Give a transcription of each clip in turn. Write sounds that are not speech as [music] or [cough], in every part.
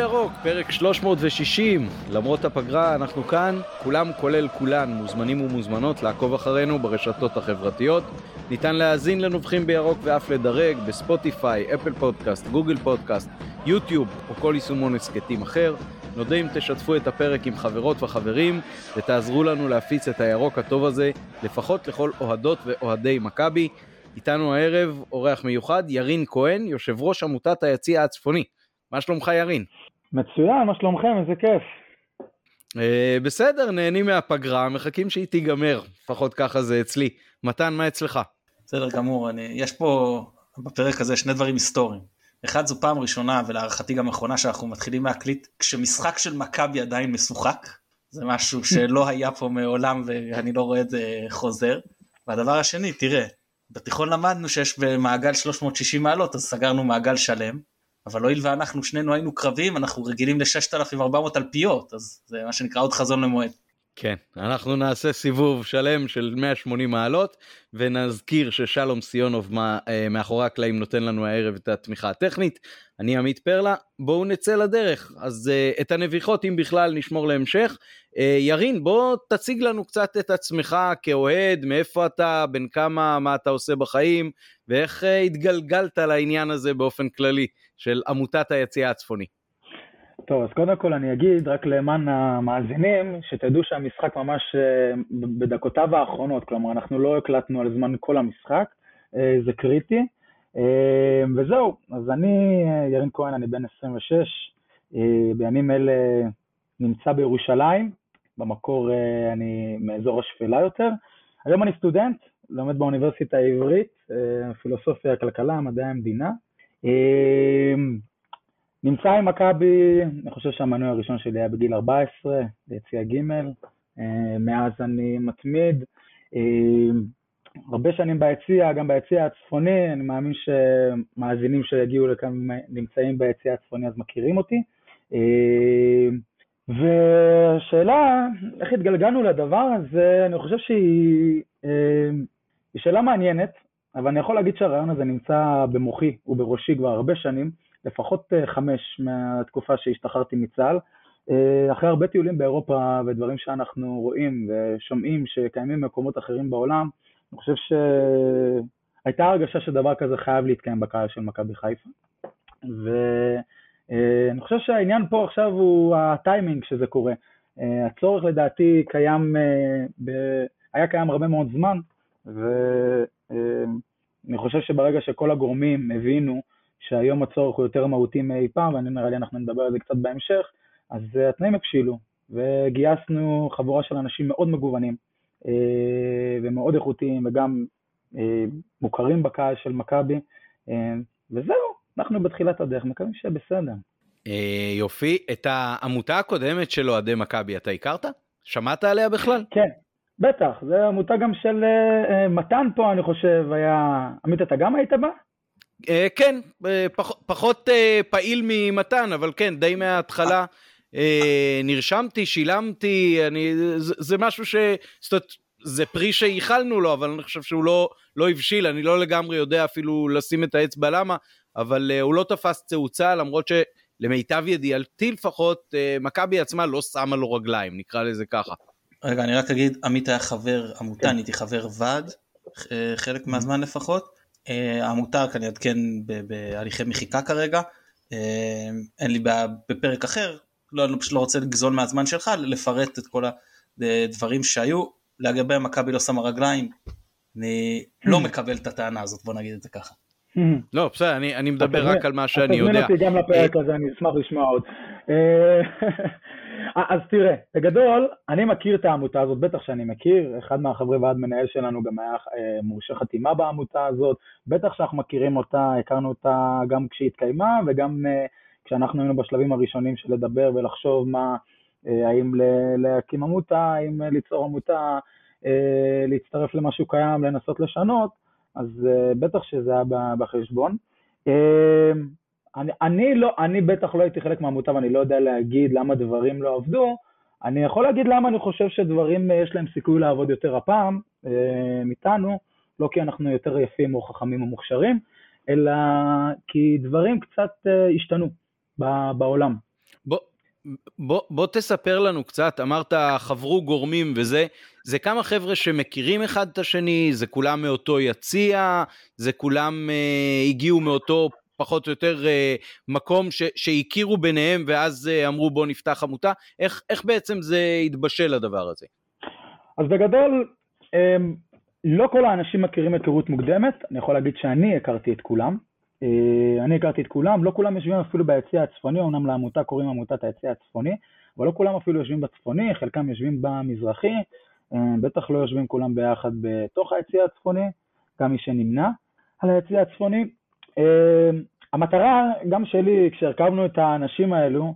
בירוק, פרק 360. למרות הפגרה, אנחנו כאן, כולם כולל כולן, מוזמנים ומוזמנות לעקוב אחרינו ברשתות החברתיות. ניתן להאזין לנובחים בירוק ואף לדרג בספוטיפיי, אפל פודקאסט, גוגל פודקאסט, יוטיוב או כל יישומון הסכתים אחר. נודה אם תשתפו את הפרק עם חברות וחברים ותעזרו לנו להפיץ את הירוק הטוב הזה, לפחות לכל אוהדות ואוהדי מכבי. איתנו הערב אורח מיוחד, ירין כהן, יושב ראש עמותת היציע הצפוני. מה שלומך ירין? מצוין, מה שלומכם? איזה כיף. Uh, בסדר, נהנים מהפגרה, מחכים שהיא תיגמר, לפחות ככה זה אצלי. מתן, מה אצלך? בסדר גמור, אני, יש פה בפרק הזה שני דברים היסטוריים. אחד זו פעם ראשונה ולהערכתי גם אחרונה שאנחנו מתחילים להקליט כשמשחק של מכבי עדיין משוחק. זה משהו שלא היה פה מעולם ואני לא רואה את זה חוזר. והדבר השני, תראה, בתיכון למדנו שיש במעגל 360 מעלות אז סגרנו מעגל שלם אבל הואיל ואנחנו שנינו היינו קרבים אנחנו רגילים ל-6400 אלפיות אז זה מה שנקרא עוד חזון למועד. כן, אנחנו נעשה סיבוב שלם של 180 מעלות ונזכיר ששלום סיונוב מה, אה, מאחורי הקלעים נותן לנו הערב את התמיכה הטכנית. אני עמית פרלה, בואו נצא לדרך. אז uh, את הנביחות אם בכלל נשמור להמשך. Uh, ירין, בוא תציג לנו קצת את עצמך כאוהד, מאיפה אתה, בין כמה, מה אתה עושה בחיים, ואיך uh, התגלגלת לעניין הזה באופן כללי של עמותת היציאה הצפוני. טוב, אז קודם כל אני אגיד, רק למען המאזינים, שתדעו שהמשחק ממש בדקותיו האחרונות, כלומר אנחנו לא הקלטנו על זמן כל המשחק, זה קריטי. וזהו, אז אני ירין כהן, אני בן 26, בימים אלה נמצא בירושלים, במקור אני מאזור השפלה יותר. היום אני סטודנט, לומד באוניברסיטה העברית, פילוסופיה, כלכלה, מדעי המדינה. נמצא עם מכבי, אני חושב שהמנוי הראשון שלי היה בגיל 14, ביציע ג', אה, מאז אני מתמיד. אה, הרבה שנים ביציע, גם ביציע הצפוני, אני מאמין שמאזינים שיגיעו לכאן נמצאים ביציע הצפוני אז מכירים אותי. והשאלה, איך התגלגלנו לדבר הזה, אני חושב שהיא שאלה מעניינת, אבל אני יכול להגיד שהרעיון הזה נמצא במוחי ובראשי כבר הרבה שנים. לפחות אה, חמש מהתקופה שהשתחררתי מצה"ל. אה, אחרי הרבה טיולים באירופה ודברים שאנחנו רואים ושומעים שקיימים במקומות אחרים בעולם, אני חושב שהייתה הרגשה שדבר כזה חייב להתקיים בקהל של מכבי חיפה. ואני אה, חושב שהעניין פה עכשיו הוא הטיימינג שזה קורה. הצורך לדעתי קיים. היה קיים הרבה מאוד זמן, ואני חושב שברגע שכל הגורמים הבינו שהיום הצורך הוא יותר מהותי מאי פעם, ואני נראה לי אנחנו נדבר על זה קצת בהמשך, אז uh, התנאים הבשילו, וגייסנו חבורה של אנשים מאוד מגוונים uh, ומאוד איכותיים, וגם uh, מוכרים בקהל של מכבי, וזהו, אנחנו בתחילת הדרך, מקווים שיהיה בסדר. יופי, את העמותה הקודמת של אוהדי מכבי אתה הכרת? שמעת עליה בכלל? כן, בטח, זו עמותה גם של uh, מתן פה, אני חושב, היה... עמית, אתה גם היית בה? אה, כן, אה, פחות אה, פעיל ממתן, אבל כן, די מההתחלה נרשמתי, שילמתי, אני, זה, זה משהו ש... זאת אומרת, זה פרי שייחלנו לו, אבל אני חושב שהוא לא, לא הבשיל, אני לא לגמרי יודע אפילו לשים את האצבע למה, אבל הוא לא תפס תאוצה, למרות שלמיטב ידיעתי לפחות, מכבי עצמה לא שמה לו רגליים, נקרא לזה ככה. רגע, אני רק אגיד, עמית היה חבר עמותה, אני הייתי חבר ועד, חלק מהזמן לפחות. אה, העמותה, רק אני אעדכן בהליכי מחיקה כרגע, אה, אין לי בעיה בפרק אחר, לא, אני פשוט לא רוצה לגזול מהזמן שלך, לפרט את כל הדברים שהיו, לגבי מכבי לא שמה רגליים, אני לא hmm. מקבל את הטענה הזאת, בוא נגיד את זה ככה. Hmm. לא, בסדר, אני מדבר רק על מה שאני יודע. תזמין אותי גם לפרק אה, הזה, אני אשמח לשמוע עוד. [laughs] אה, אז תראה, בגדול, אני מכיר את העמותה הזאת, בטח שאני מכיר, אחד מהחברי ועד מנהל שלנו גם היה אה, מורשה חתימה בעמותה הזאת, בטח שאנחנו מכירים אותה, הכרנו אותה גם כשהיא התקיימה וגם אה, כשאנחנו היינו בשלבים הראשונים של לדבר ולחשוב מה, האם להקים עמותה, האם ליצור עמותה, להצטרף למשהו קיים, לנסות לשנות, אז בטח שזה היה בחשבון. אני, אני, לא, אני בטח לא הייתי חלק מהעמותה ואני לא יודע להגיד למה דברים לא עבדו, אני יכול להגיד למה אני חושב שדברים אה, יש להם סיכוי לעבוד יותר הפעם אה, מאיתנו, לא כי אנחנו יותר יפים או חכמים או מוכשרים, אלא כי דברים קצת אה, השתנו בעולם. בוא, בוא, בוא תספר לנו קצת, אמרת חברו גורמים וזה, זה כמה חבר'ה שמכירים אחד את השני, זה כולם מאותו יציע, זה כולם אה, הגיעו מאותו פחות או יותר אה, מקום ש, שהכירו ביניהם ואז אה, אמרו בוא נפתח עמותה, איך, איך בעצם זה התבשל הדבר הזה? אז בגדול, אה, לא כל האנשים מכירים היכרות מוקדמת, אני יכול להגיד שאני הכרתי את כולם. אה, אני הכרתי את כולם, לא כולם יושבים אפילו ביציע הצפוני, אמנם לעמותה קוראים עמותת היציע הצפוני, אבל לא כולם אפילו יושבים בצפוני, חלקם יושבים במזרחי, אה, בטח לא יושבים כולם ביחד בתוך היציע הצפוני, גם מי שנמנע על היציע הצפוני. אה, המטרה, גם שלי, כשהרכבנו את האנשים האלו,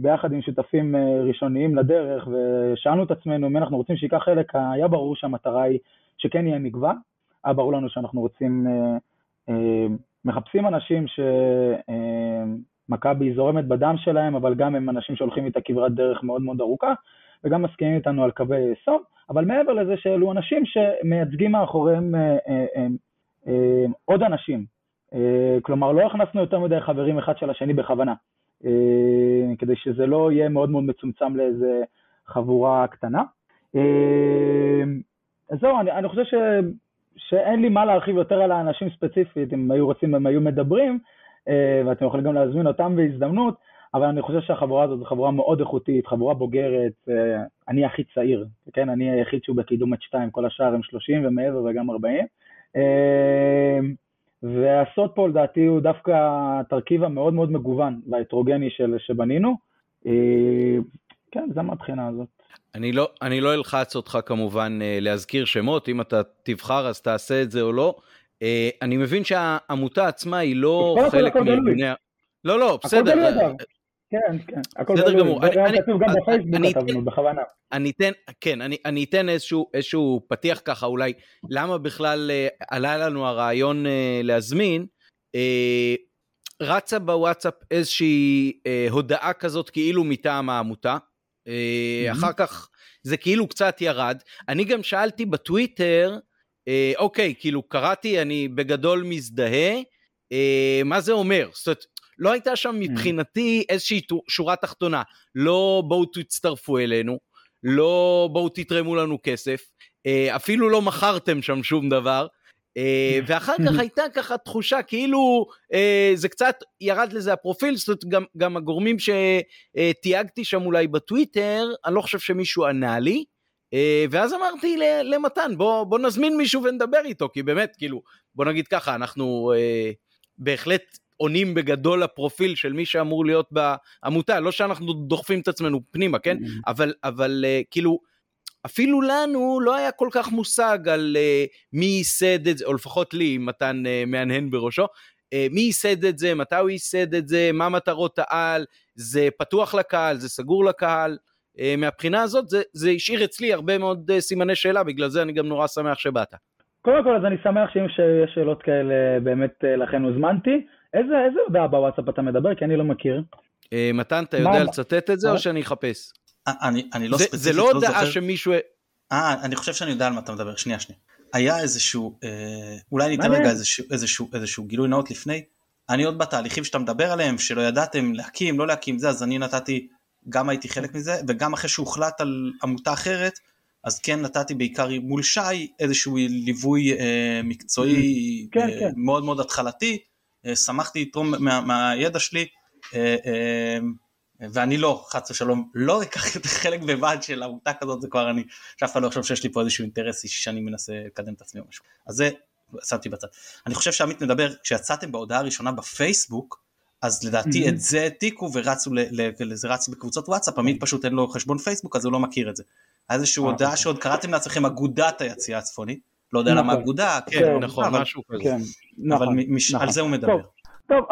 ביחד עם שותפים ראשוניים לדרך, ושאלנו את עצמנו מי אנחנו רוצים שייקח חלק, היה ברור שהמטרה היא שכן יהיה מגוון, היה ברור לנו שאנחנו רוצים אה, מחפשים אנשים שמכבי זורמת בדם שלהם, אבל גם הם אנשים שהולכים איתה כברת דרך מאוד מאוד ארוכה, וגם מסכימים איתנו על קווי יסוד, אבל מעבר לזה שאלו אנשים שמייצגים מאחוריהם אה, אה, עוד אנשים. כלומר, לא הכנסנו יותר מדי חברים אחד של השני בכוונה, כדי שזה לא יהיה מאוד מאוד מצומצם לאיזה חבורה קטנה. זהו, אני, אני חושב ש... שאין לי מה להרחיב יותר על האנשים ספציפית, אם היו רוצים הם היו מדברים, אה, ואתם יכולים גם להזמין אותם בהזדמנות, אבל אני חושב שהחבורה הזאת זו חבורה מאוד איכותית, חבורה בוגרת, אה, אני הכי צעיר, כן, אני היחיד שהוא בקידום את 2, כל השאר הם 30 ומעבר וגם 40. אה, והסוד פה לדעתי הוא דווקא התרכיב המאוד מאוד מגוון וההטרוגני של, שבנינו. כן, זה מהבחינה הזאת. אני לא, אני לא אלחץ אותך כמובן אה, להזכיר שמות, אם אתה תבחר אז תעשה את זה או לא. אה, אני מבין שהעמותה עצמה היא לא חלק מארגוני... לא, לא, בסדר. כן, כן, הכל בסדר גמור. זה היה כתוב גם בפייסבוק כתבנו, בכוונה. אני אתן, כן, אני, אני אתן איזשהו, איזשהו פתיח ככה אולי, למה בכלל אה, עלה לנו הרעיון להזמין. רצה בוואטסאפ איזושהי הודעה כזאת כאילו מטעם העמותה. Mm-hmm. אחר כך זה כאילו קצת ירד. אני גם שאלתי בטוויטר, אה, אוקיי, כאילו קראתי, אני בגדול מזדהה, אה, מה זה אומר? זאת אומרת, לא הייתה שם מבחינתי איזושהי שורה תחתונה, לא בואו תצטרפו אלינו, לא בואו תתרמו לנו כסף, אפילו לא מכרתם שם שום דבר, אה, ואחר כך [laughs] הייתה ככה תחושה כאילו אה, זה קצת ירד לזה הפרופיל, זאת אומרת גם, גם הגורמים שתייגתי שם אולי בטוויטר, אני לא חושב שמישהו ענה לי, אה, ואז אמרתי למתן בוא, בוא נזמין מישהו ונדבר איתו, כי באמת כאילו בוא נגיד ככה אנחנו בהחלט עונים בגדול לפרופיל של מי שאמור להיות בעמותה, לא שאנחנו דוחפים את עצמנו פנימה, כן? אבל, אבל כאילו אפילו לנו לא היה כל כך מושג על uh, מי ייסד את זה, או לפחות לי, מתן uh, מהנהן בראשו, מי ייסד את זה, מתי הוא ייסד את זה, מה מטרות העל, זה פתוח לקהל, זה סגור לקהל. מהבחינה הזאת זה, זה השאיר אצלי הרבה מאוד סימני שאלה, בגלל זה אני גם נורא שמח שבאת. קודם כל, אז אני שמח שאם יש שאלות כאלה, באמת לכן הוזמנתי. איזה, איזה הודעה בוואטסאפ אתה מדבר? כי אני לא מכיר. Uh, מתן, אתה יודע לצטט את זה או שאני אחפש? אני, אני לא זה, ספציפית זה לא הודעה לא שמישהו... אה, אני חושב שאני יודע על מה אתה מדבר, שנייה שנייה. היה איזשהו, אה, אולי אני אתן רגע איזשהו, איזשהו, איזשהו גילוי נאות לפני. אני עוד בתהליכים שאתה מדבר עליהם, שלא ידעתם להקים, לא להקים זה, אז אני נתתי, גם הייתי חלק מזה, וגם אחרי שהוחלט על עמותה אחרת, אז כן נתתי בעיקר מול שי איזשהו ליווי אה, מקצועי כן, אה, כן. מאוד מאוד התחלתי, אה, שמחתי לתרום מה, מהידע שלי. אה, אה, ואני לא, חס ושלום, לא אקח יותר חלק בבד של עמותה כזאת, זה כבר אני, שאף אחד לא יחשוב שיש לי פה איזשהו אינטרס אישי שאני מנסה לקדם את עצמי או משהו. אז זה, שמתי בצד. אני חושב שעמית מדבר, כשיצאתם בהודעה הראשונה בפייסבוק, אז לדעתי את זה העתיקו ורצו, זה רץ בקבוצות וואטסאפ, עמית פשוט אין לו חשבון פייסבוק אז הוא לא מכיר את זה. איזושהי אה, הודעה אוקיי. שעוד קראתם לעצמכם אגודת היציאה הצפונית, לא יודע למה נכון. אגודה, כן, כן נכון, משהו כזה, כן, אבל על נכון. זה הוא מדבר. טוב,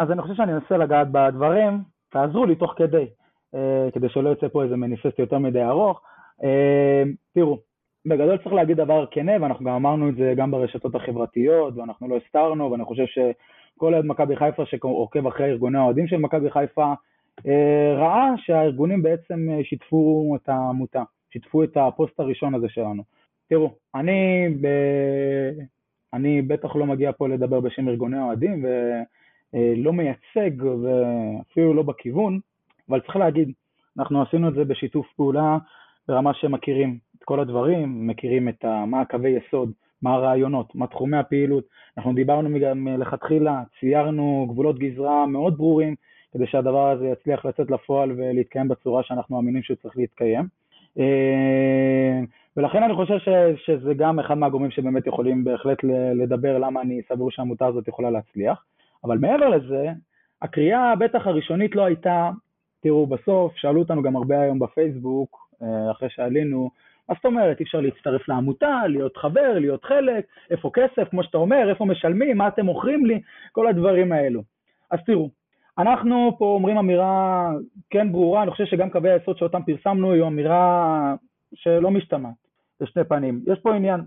אז אני חושב שאני אנסה לגעת בדברים, תעזרו לי תוך כדי, אה, כדי שלא יצא פה איזה מניפסט יותר מדי ארוך. אה, תראו, בגדול צריך להגיד דבר כנה, ואנחנו גם אמרנו את זה גם ברשתות החברתיות, ואנחנו לא הסתרנו, ואני חושב שכל אוהד מכבי חיפה שעוקב אחרי ארגוני האוהדים של מכבי חיפה, אה, ראה שהארגונים בעצם שיתפו את העמותה, שיתפו את הפוסט הראשון הזה שלנו. תראו, אני, ב... אני בטח לא מגיע פה לדבר בשם ארגוני האוהדים, ו... לא מייצג ואפילו לא בכיוון, אבל צריך להגיד, אנחנו עשינו את זה בשיתוף פעולה ברמה שמכירים את כל הדברים, מכירים את מה הקווי יסוד, מה הרעיונות, מה תחומי הפעילות. אנחנו דיברנו גם מלכתחילה, ציירנו גבולות גזרה מאוד ברורים, כדי שהדבר הזה יצליח לצאת לפועל ולהתקיים בצורה שאנחנו מאמינים שהוא צריך להתקיים. ולכן אני חושב ש, שזה גם אחד מהגורמים שבאמת יכולים בהחלט לדבר למה אני סבור שהעמותה הזאת יכולה להצליח. אבל מעבר לזה, הקריאה בטח הראשונית לא הייתה, תראו בסוף, שאלו אותנו גם הרבה היום בפייסבוק, אה, אחרי שעלינו, מה זאת אומרת, אי אפשר להצטרף לעמותה, להיות חבר, להיות חלק, איפה כסף, כמו שאתה אומר, איפה משלמים, מה אתם מוכרים לי, כל הדברים האלו. אז תראו, אנחנו פה אומרים אמירה כן ברורה, אני חושב שגם קווי היסוד שאותם פרסמנו היא אמירה שלא משתמעת, לשני פנים. יש פה עניין,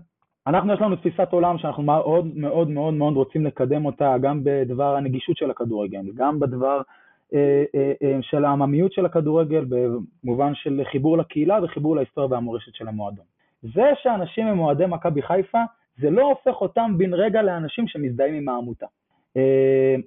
אנחנו יש לנו תפיסת עולם שאנחנו מאוד מאוד מאוד מאוד רוצים לקדם אותה גם בדבר הנגישות של הכדורגל, גם בדבר אה, אה, אה, של העממיות של הכדורגל במובן של חיבור לקהילה וחיבור להיסטוריה והמורשת של המועדון. זה שאנשים הם אוהדי מכבי חיפה, זה לא הופך אותם בן רגע לאנשים שמזדהים עם העמותה.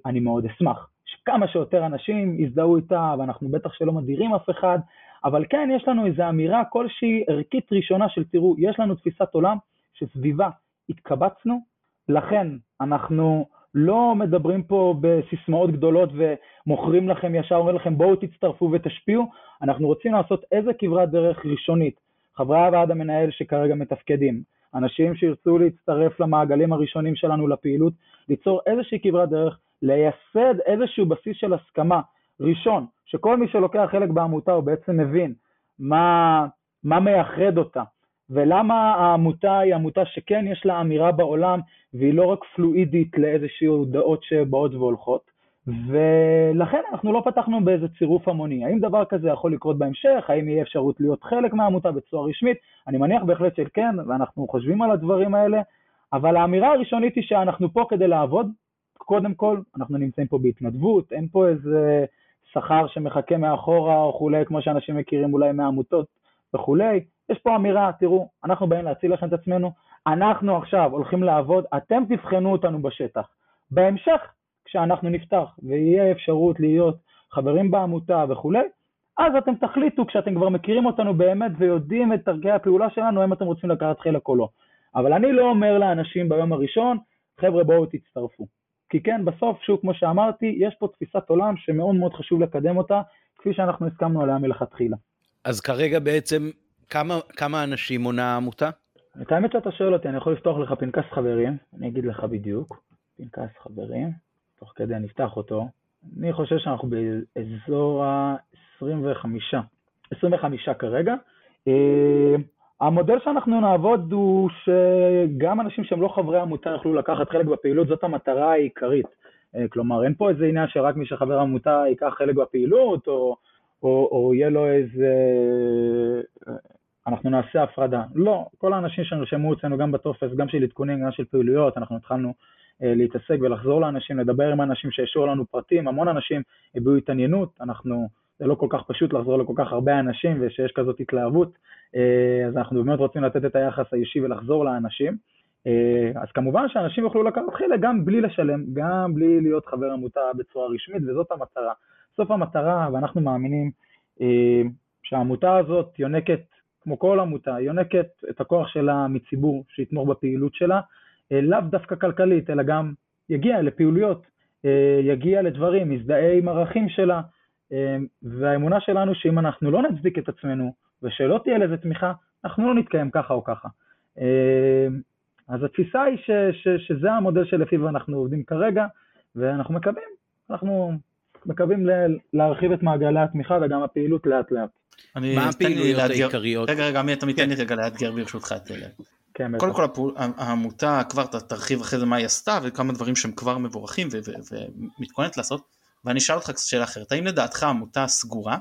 אני מאוד אשמח שכמה שיותר אנשים יזדהו איתה, ואנחנו בטח שלא מדירים אף אחד, אבל כן, יש לנו איזו אמירה כלשהי ערכית ראשונה של תראו, יש לנו תפיסת עולם שסביבה התקבצנו, לכן אנחנו לא מדברים פה בסיסמאות גדולות ומוכרים לכם ישר, אומרים לכם בואו תצטרפו ותשפיעו, אנחנו רוצים לעשות איזה כברת דרך ראשונית. חברי הוועד המנהל שכרגע מתפקדים, אנשים שירצו להצטרף למעגלים הראשונים שלנו לפעילות, ליצור איזושהי כברת דרך, לייסד איזשהו בסיס של הסכמה ראשון, שכל מי שלוקח חלק בעמותה הוא בעצם מבין מה, מה מייחד אותה, ולמה העמותה היא עמותה שכן יש לה אמירה בעולם והיא לא רק פלואידית לאיזשהו דעות שבאות והולכות ולכן אנחנו לא פתחנו באיזה צירוף המוני. האם דבר כזה יכול לקרות בהמשך? האם יהיה אפשרות להיות חלק מהעמותה בצורה רשמית? אני מניח בהחלט שכן, ואנחנו חושבים על הדברים האלה, אבל האמירה הראשונית היא שאנחנו פה כדי לעבוד, קודם כל, אנחנו נמצאים פה בהתנדבות, אין פה איזה שכר שמחכה מאחורה או כולי, כמו שאנשים מכירים אולי מהעמותות וכולי, יש פה אמירה, תראו, אנחנו באים להציל לכם את עצמנו, אנחנו עכשיו הולכים לעבוד, אתם תבחנו אותנו בשטח. בהמשך, כשאנחנו נפתח ויהיה אפשרות להיות חברים בעמותה וכולי, אז אתם תחליטו כשאתם כבר מכירים אותנו באמת ויודעים את דרכי הפעולה שלנו, האם אתם רוצים לקחת חלק או לא. אבל אני לא אומר לאנשים ביום הראשון, חבר'ה בואו תצטרפו. כי כן, בסוף, שוב, כמו שאמרתי, יש פה תפיסת עולם שמאוד מאוד חשוב לקדם אותה, כפי שאנחנו הסכמנו עליה מלכתחילה. אז כרגע בעצם כמה, כמה אנשים מונה העמותה? את האמת שאתה שואל אותי, אני יכול לפתוח לך פנקס חברים, אני אגיד לך בדיוק, פנקס חברים, תוך כדי אני אפתח אותו. אני חושב שאנחנו באזור ה-25, 25 כרגע. אה, המודל שאנחנו נעבוד הוא שגם אנשים שהם לא חברי עמותה יוכלו לקחת חלק בפעילות, זאת המטרה העיקרית. אה, כלומר, אין פה איזה עניין שרק מי שחבר עמותה ייקח חלק בפעילות, או, או, או יהיה לו איזה אנחנו נעשה הפרדה. לא, כל האנשים שנרשמו אצלנו גם בטופס, גם של עדכונים, גם של פעילויות, אנחנו התחלנו אה, להתעסק ולחזור לאנשים, לדבר עם אנשים שהשאירו לנו פרטים, המון אנשים הביעו התעניינות, אנחנו, זה לא כל כך פשוט לחזור לכל כך הרבה אנשים ושיש כזאת התלהבות, אה, אז אנחנו באמת רוצים לתת את היחס האישי ולחזור לאנשים. אה, אז כמובן שאנשים יוכלו לקחת חלק גם בלי לשלם, גם בלי להיות חבר עמותה בצורה רשמית, וזאת המטרה. סוף המטרה, ואנחנו מאמינים אה, שהעמותה הזאת יונקת כמו כל עמותה, יונקת את הכוח שלה מציבור שיתמוך בפעילות שלה, לאו דווקא כלכלית, אלא גם יגיע לפעילויות, יגיע לדברים, יזדהה עם ערכים שלה, והאמונה שלנו שאם אנחנו לא נצדיק את עצמנו ושלא תהיה לזה תמיכה, אנחנו לא נתקיים ככה או ככה. אז התפיסה היא ש, ש, שזה המודל שלפיו אנחנו עובדים כרגע, ואנחנו מקווים, אנחנו מקווים להרחיב את מעגלי התמיכה וגם הפעילות לאט לאט. מה הפעילויות העיקריות? רגע רגע עמית תמיד תן לי רגע לאתגר ברשותך את אלה. כן, קודם כל העמותה כבר תרחיב אחרי זה מה היא עשתה וכמה דברים שהם כבר מבורכים ומתכוננת לעשות ואני אשאל אותך שאלה אחרת. האם לדעתך עמותה סגורה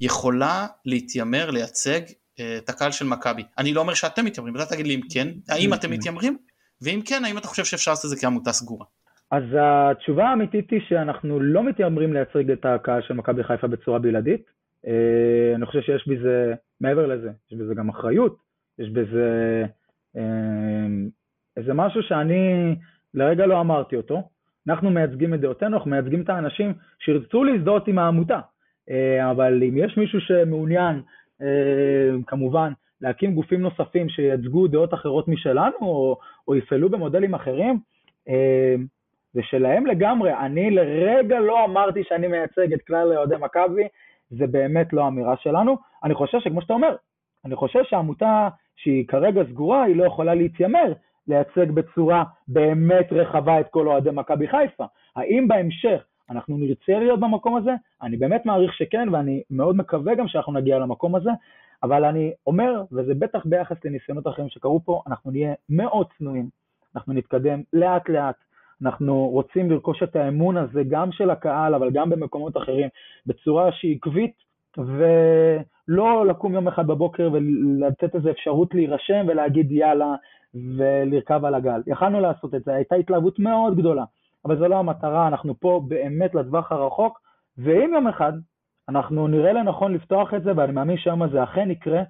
יכולה להתיימר לייצג אה, את הקהל של מכבי? אני לא אומר שאתם מתיימרים אתה תגיד לי אם כן. האם אתם מתיימרים? ואם כן האם אתה חושב שאפשר לעשות את זה כעמותה סגורה. אז התשובה האמיתית היא שאנחנו לא מתיימרים לייצג את הקהל של מכבי חיפה בצורה בלעדית. אה, אני חושב שיש בזה, מעבר לזה, יש בזה גם אחריות, יש בזה אה, איזה משהו שאני לרגע לא אמרתי אותו, אנחנו מייצגים את דעותינו, אנחנו מייצגים את האנשים שירצו להזדהות עם העמותה. אה, אבל אם יש מישהו שמעוניין, אה, כמובן, להקים גופים נוספים שייצגו דעות אחרות משלנו, או, או יפעלו במודלים אחרים, אה, זה שלהם לגמרי. אני לרגע לא אמרתי שאני מייצג את כלל אוהדי מכבי, זה באמת לא אמירה שלנו. אני חושב שכמו שאתה אומר, אני חושב שהעמותה שהיא כרגע סגורה, היא לא יכולה להתיימר לייצג בצורה באמת רחבה את כל אוהדי מכבי חיפה. האם בהמשך אנחנו נרצה להיות במקום הזה? אני באמת מעריך שכן, ואני מאוד מקווה גם שאנחנו נגיע למקום הזה, אבל אני אומר, וזה בטח ביחס לניסיונות אחרים שקרו פה, אנחנו נהיה מאוד צנועים, אנחנו נתקדם לאט לאט, אנחנו רוצים לרכוש את האמון הזה גם של הקהל, אבל גם במקומות אחרים, בצורה שהיא עקבית, ולא לקום יום אחד בבוקר ולתת איזו אפשרות להירשם ולהגיד יאללה ולרכב על הגל. יכלנו לעשות את זה, הייתה התלהבות מאוד גדולה, אבל זו לא המטרה, אנחנו פה באמת לטווח הרחוק, ואם יום אחד אנחנו נראה לנכון לפתוח את זה, ואני מאמין שהיום הזה אכן יקרה,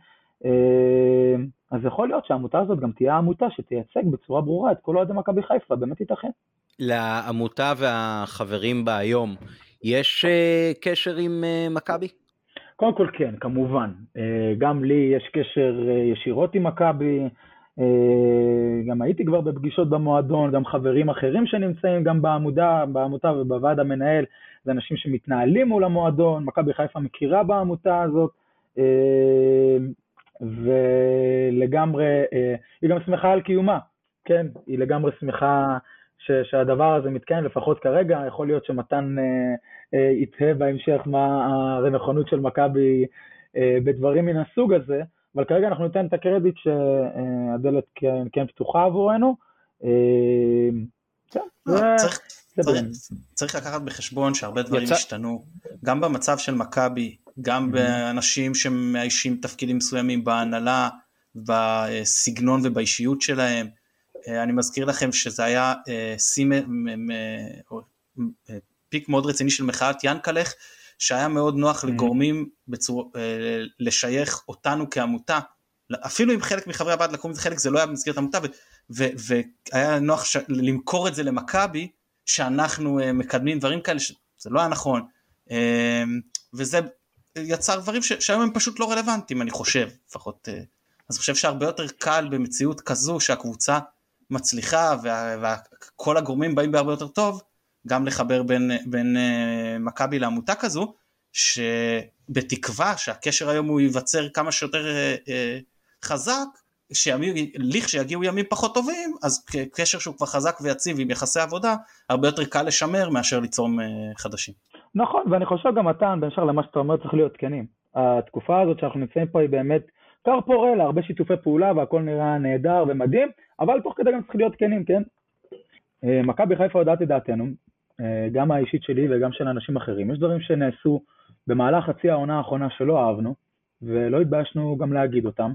אה, אז יכול להיות שהעמותה הזאת גם תהיה העמותה שתייצג בצורה ברורה את כל אוהדי מכבי חיפה, באמת ייתכן. לעמותה והחברים בה היום, יש uh, קשר עם uh, מכבי? קודם כל כן, כמובן. Uh, גם לי יש קשר uh, ישירות עם מכבי, uh, גם הייתי כבר בפגישות במועדון, גם חברים אחרים שנמצאים גם בעמודה, בעמותה ובוועד המנהל, זה אנשים שמתנהלים מול המועדון, מכבי חיפה מכירה בעמותה הזאת, ולגמרי, היא גם שמחה על קיומה, כן, היא לגמרי שמחה ש, שהדבר הזה מתקיים, לפחות כרגע, יכול להיות שמתן אה, אה, יתהה בהמשך מה הנכונות של מכבי אה, בדברים מן הסוג הזה, אבל כרגע אנחנו ניתן את הקרדיט שהדלת כן, כן פתוחה עבורנו. אה, לא, צריך, צריך, צריך לקחת בחשבון שהרבה דברים יצא... השתנו, גם במצב של מכבי, גם mm-hmm. באנשים שמאיישים תפקידים מסוימים בהנהלה, בסגנון ובאישיות שלהם. אה, אני מזכיר לכם שזה היה אה, אה, פיק מאוד רציני של מחאת ינקלך, שהיה מאוד נוח mm-hmm. לגורמים בצור, לשייך אותנו כעמותה, אפילו אם חלק מחברי הוועד לקחו מזה חלק זה לא היה במסגרת עמותה, והיה נוח ש, למכור את זה למכבי, שאנחנו מקדמים דברים כאלה, שזה לא היה נכון, וזה יצר דברים שהיום הם פשוט לא רלוונטיים אני חושב, לפחות, אז אני חושב שהרבה יותר קל במציאות כזו שהקבוצה מצליחה וכל הגורמים באים בהרבה יותר טוב, גם לחבר בין, בין uh, מכבי לעמותה כזו, שבתקווה שהקשר היום הוא ייווצר כמה שיותר uh, uh, חזק, לכשיגיעו ימים פחות טובים, אז קשר שהוא כבר חזק ויציב עם יחסי עבודה, הרבה יותר קל לשמר מאשר ליצור חדשים. נכון, ואני חושב גם מתן, בהמשך למה שאתה אומר, צריך להיות תקנים. התקופה הזאת שאנחנו נמצאים פה היא באמת כר פורה להרבה שיתופי פעולה והכל נראה נהדר ומדהים, אבל תוך כדי גם צריך להיות כנים, כן? מכבי חיפה יודעת את דעתנו, גם האישית שלי וגם של אנשים אחרים. יש דברים שנעשו במהלך חצי העונה האחרונה שלא אהבנו, ולא התביישנו גם להגיד אותם.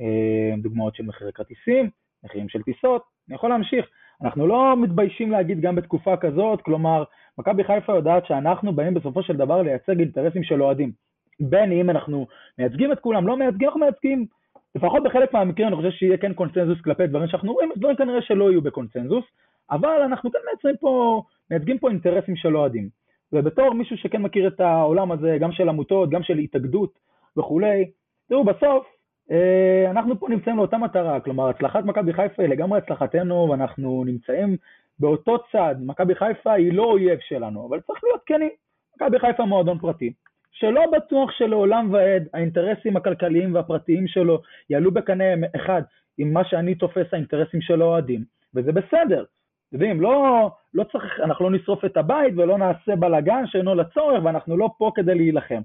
אה, דוגמאות של מחירי כרטיסים, מחירים של טיסות, אני יכול להמשיך. אנחנו לא מתביישים להגיד גם בתקופה כזאת, כלומר, מכבי חיפה יודעת שאנחנו באים בסופו של דבר לייצג אינטרסים של אוהדים. בין אם אנחנו מייצגים את כולם, לא מייצגים, אנחנו מייצגים, לפחות בחלק מהמקרים אני חושב שיהיה כן קונצנזוס כלפי דברים שאנחנו רואים, דברים כנראה שלא יהיו בקונצנזוס, אבל אנחנו כן מייצרים פה, מייצגים פה אינטרסים של אוהדים. ובתור מישהו שכן מכיר את העולם הזה, גם של עמותות, גם של התאגדות וכולי, תראו, בסוף אה, אנחנו פה נמצאים לאותה מטרה, כלומר הצלחת מכבי חיפה היא לגמרי הצלחתנו ואנחנו נמצאים באותו צד, מכבי חיפה היא לא אויב שלנו, אבל צריך להיות כנים, מכבי חיפה מועדון פרטי, שלא בטוח שלעולם ועד האינטרסים הכלכליים והפרטיים שלו יעלו בקנה אחד עם מה שאני תופס האינטרסים של האוהדים, וזה בסדר. אתם יודעים, לא, לא צריך, אנחנו לא נשרוף את הבית ולא נעשה בלאגן שאינו לצורך ואנחנו לא פה כדי להילחם.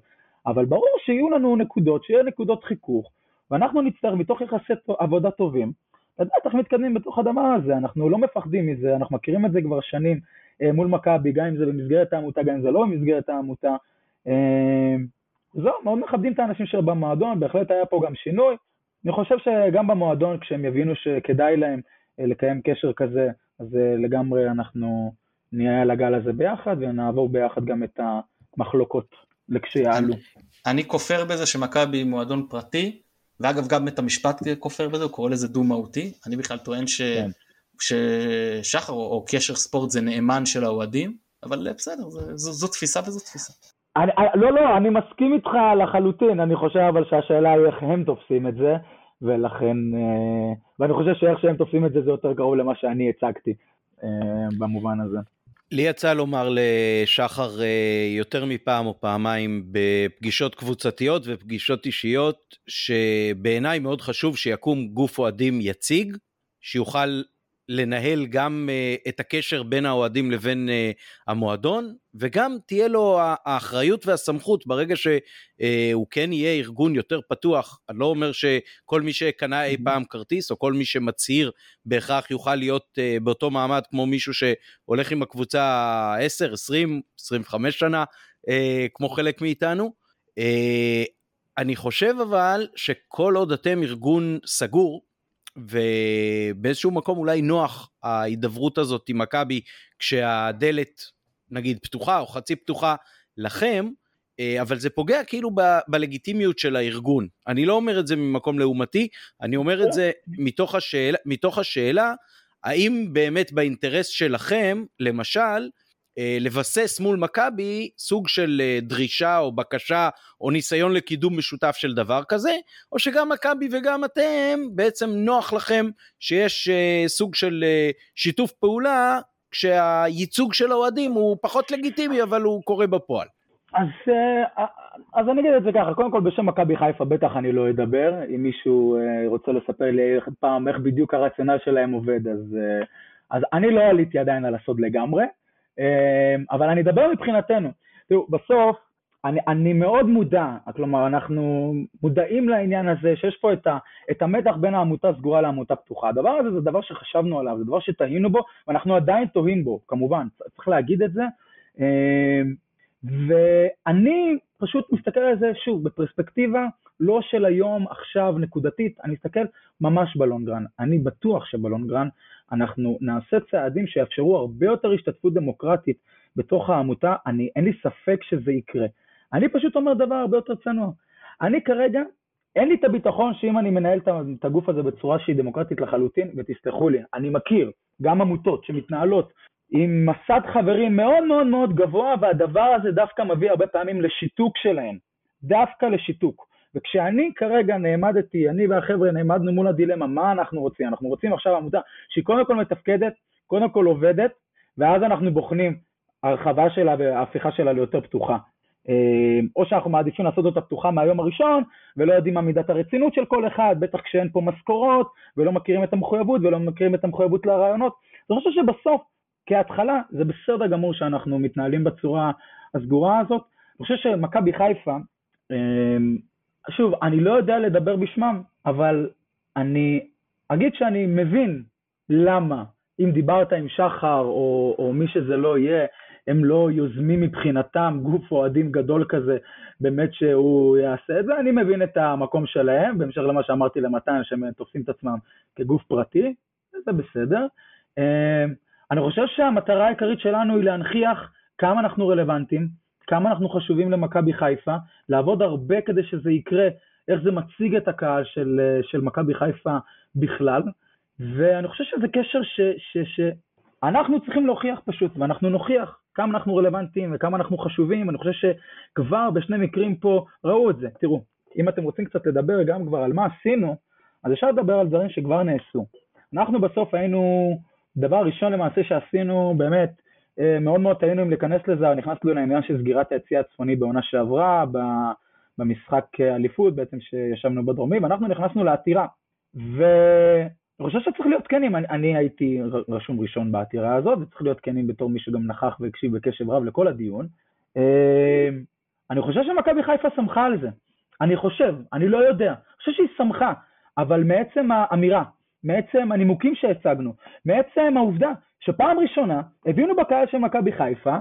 אבל ברור שיהיו לנו נקודות, שיהיו נקודות חיכוך, ואנחנו נצטרך מתוך יחסי עבודה טובים, לדעת איך מתקדמים בתוך הדבר הזה, אנחנו לא מפחדים מזה, אנחנו מכירים את זה כבר שנים אה, מול מכבי, גם אם זה במסגרת העמותה, גם אם זה לא במסגרת העמותה, אמ, זהו, מאוד מכבדים את האנשים שבמועדון, בהחלט היה פה גם שינוי. אני חושב שגם במועדון, כשהם יבינו שכדאי להם אה, לקיים קשר כזה, אז אה, לגמרי אנחנו נהיה על הגל הזה ביחד ונעבור ביחד גם את המחלוקות לכשיעלו. אני, אני כופר בזה שמכבי היא מועדון פרטי, ואגב גם את המשפט כופר בזה, הוא קורא לזה דו-מהותי. אני בכלל טוען ש... כן. ששחר או, או קשר ספורט זה נאמן של האוהדים, אבל בסדר, זו, זו, זו תפיסה וזו תפיסה. אני, לא, לא, אני מסכים איתך לחלוטין, אני חושב אבל שהשאלה היא איך הם תופסים את זה, ולכן, אה, ואני חושב שאיך שהם תופסים את זה זה יותר קרוב למה שאני הצגתי אה, במובן הזה. לי יצא לומר לשחר אה, יותר מפעם או פעמיים בפגישות קבוצתיות ופגישות אישיות, שבעיניי מאוד חשוב שיקום גוף אוהדים יציג, שיוכל לנהל גם uh, את הקשר בין האוהדים לבין uh, המועדון, וגם תהיה לו האחריות והסמכות ברגע שהוא uh, כן יהיה ארגון יותר פתוח. אני לא אומר שכל מי שקנה אי פעם כרטיס, או כל מי שמצהיר בהכרח יוכל להיות באותו מעמד כמו מישהו שהולך עם הקבוצה 10, 20, 25 שנה, כמו חלק מאיתנו. אני חושב אבל שכל עוד אתם ארגון סגור, ובאיזשהו מקום אולי נוח ההידברות הזאת עם מכבי כשהדלת נגיד פתוחה או חצי פתוחה לכם, אה, אבל זה פוגע כאילו ב- בלגיטימיות של הארגון. אני לא אומר את זה ממקום לעומתי, אני אומר את זה מתוך השאלה, מתוך השאלה האם באמת באינטרס שלכם, למשל, לבסס מול מכבי סוג של אה, דרישה או בקשה או ניסיון לקידום משותף של דבר כזה, או שגם מכבי וגם אתם בעצם נוח לכם שיש אה, סוג של שיתוף פעולה כשהייצוג של האוהדים הוא פחות לגיטימי אבל הוא קורה בפועל. אז, אז אני אגיד את זה ככה, קודם כל בשם מכבי חיפה בטח אני לא אדבר, אם מישהו רוצה לספר לי פעם איך בדיוק הרציונל שלהם עובד, אז, אז אני לא עליתי עדיין על הסוד לגמרי. אמ, אבל אני אדבר מבחינתנו. תראו, בסוף, אני, אני מאוד מודע, כלומר, אנחנו מודעים לעניין הזה שיש פה את, ה, את המתח בין העמותה סגורה לעמותה פתוחה. הדבר הזה זה דבר שחשבנו עליו, זה דבר שתהינו בו, ואנחנו עדיין תוהים בו, כמובן, צריך להגיד את זה. אמ, ואני פשוט מסתכל על זה, שוב, בפרספקטיבה לא של היום, עכשיו, נקודתית, אני מסתכל ממש בלונגרן. אני בטוח שבלונגרן אנחנו נעשה צעדים שיאפשרו הרבה יותר השתתפות דמוקרטית בתוך העמותה, אני, אין לי ספק שזה יקרה. אני פשוט אומר דבר הרבה יותר צנוע. אני כרגע, אין לי את הביטחון שאם אני מנהל את הגוף הזה בצורה שהיא דמוקרטית לחלוטין, ותסלחו לי, אני מכיר גם עמותות שמתנהלות עם מסד חברים מאוד מאוד מאוד גבוה, והדבר הזה דווקא מביא הרבה פעמים לשיתוק שלהם, דווקא לשיתוק. וכשאני כרגע נעמדתי, אני והחבר'ה נעמדנו מול הדילמה, מה אנחנו רוצים? אנחנו רוצים עכשיו עמותה שהיא קודם כל מתפקדת, קודם כל עובדת, ואז אנחנו בוחנים הרחבה שלה וההפיכה שלה ליותר פתוחה. אה, או שאנחנו מעדיפים לעשות אותה פתוחה מהיום הראשון, ולא יודעים מה מידת הרצינות של כל אחד, בטח כשאין פה משכורות, ולא מכירים את המחויבות, ולא מכירים את המחויבות לרעיונות. אני חושב שבסוף, כהתחלה, זה בסדר גמור שאנחנו מתנהלים בצורה הסגורה הזאת. אני חושב שמכבי חיפה, אה, שוב, אני לא יודע לדבר בשמם, אבל אני אגיד שאני מבין למה, אם דיברת עם שחר או, או מי שזה לא יהיה, הם לא יוזמים מבחינתם גוף אוהדים גדול כזה, באמת שהוא יעשה את זה, אני מבין את המקום שלהם, בהמשך למה שאמרתי למתן, שהם תופסים את עצמם כגוף פרטי, זה בסדר. אמ, אני חושב שהמטרה העיקרית שלנו היא להנכיח כמה אנחנו רלוונטיים, כמה אנחנו חשובים למכבי חיפה, לעבוד הרבה כדי שזה יקרה, איך זה מציג את הקהל של, של מכבי חיפה בכלל, ואני חושב שזה קשר שאנחנו צריכים להוכיח פשוט, ואנחנו נוכיח כמה אנחנו רלוונטיים וכמה אנחנו חשובים, אני חושב שכבר בשני מקרים פה ראו את זה. תראו, אם אתם רוצים קצת לדבר גם כבר על מה עשינו, אז אפשר לדבר על דברים שכבר נעשו. אנחנו בסוף היינו, דבר ראשון למעשה שעשינו, באמת, אה, מאוד מאוד טעינו אם להיכנס לזה, נכנסנו לעניין של סגירת היציא הצפוני בעונה שעברה, במשחק אליפות בעצם שישבנו בדרומי, ואנחנו נכנסנו לעתירה. ואני חושב שצריך להיות כנים, אני, אני הייתי רשום ראשון בעתירה הזאת, וצריך להיות כנים בתור מי שגם נכח והקשיב בקשב רב לכל הדיון. אה, אני חושב שמכבי חיפה שמחה על זה. אני חושב, אני לא יודע, אני חושב שהיא שמחה, אבל מעצם האמירה, מעצם הנימוקים שהצגנו, מעצם העובדה שפעם ראשונה הבינו בקהל של מכבי חיפה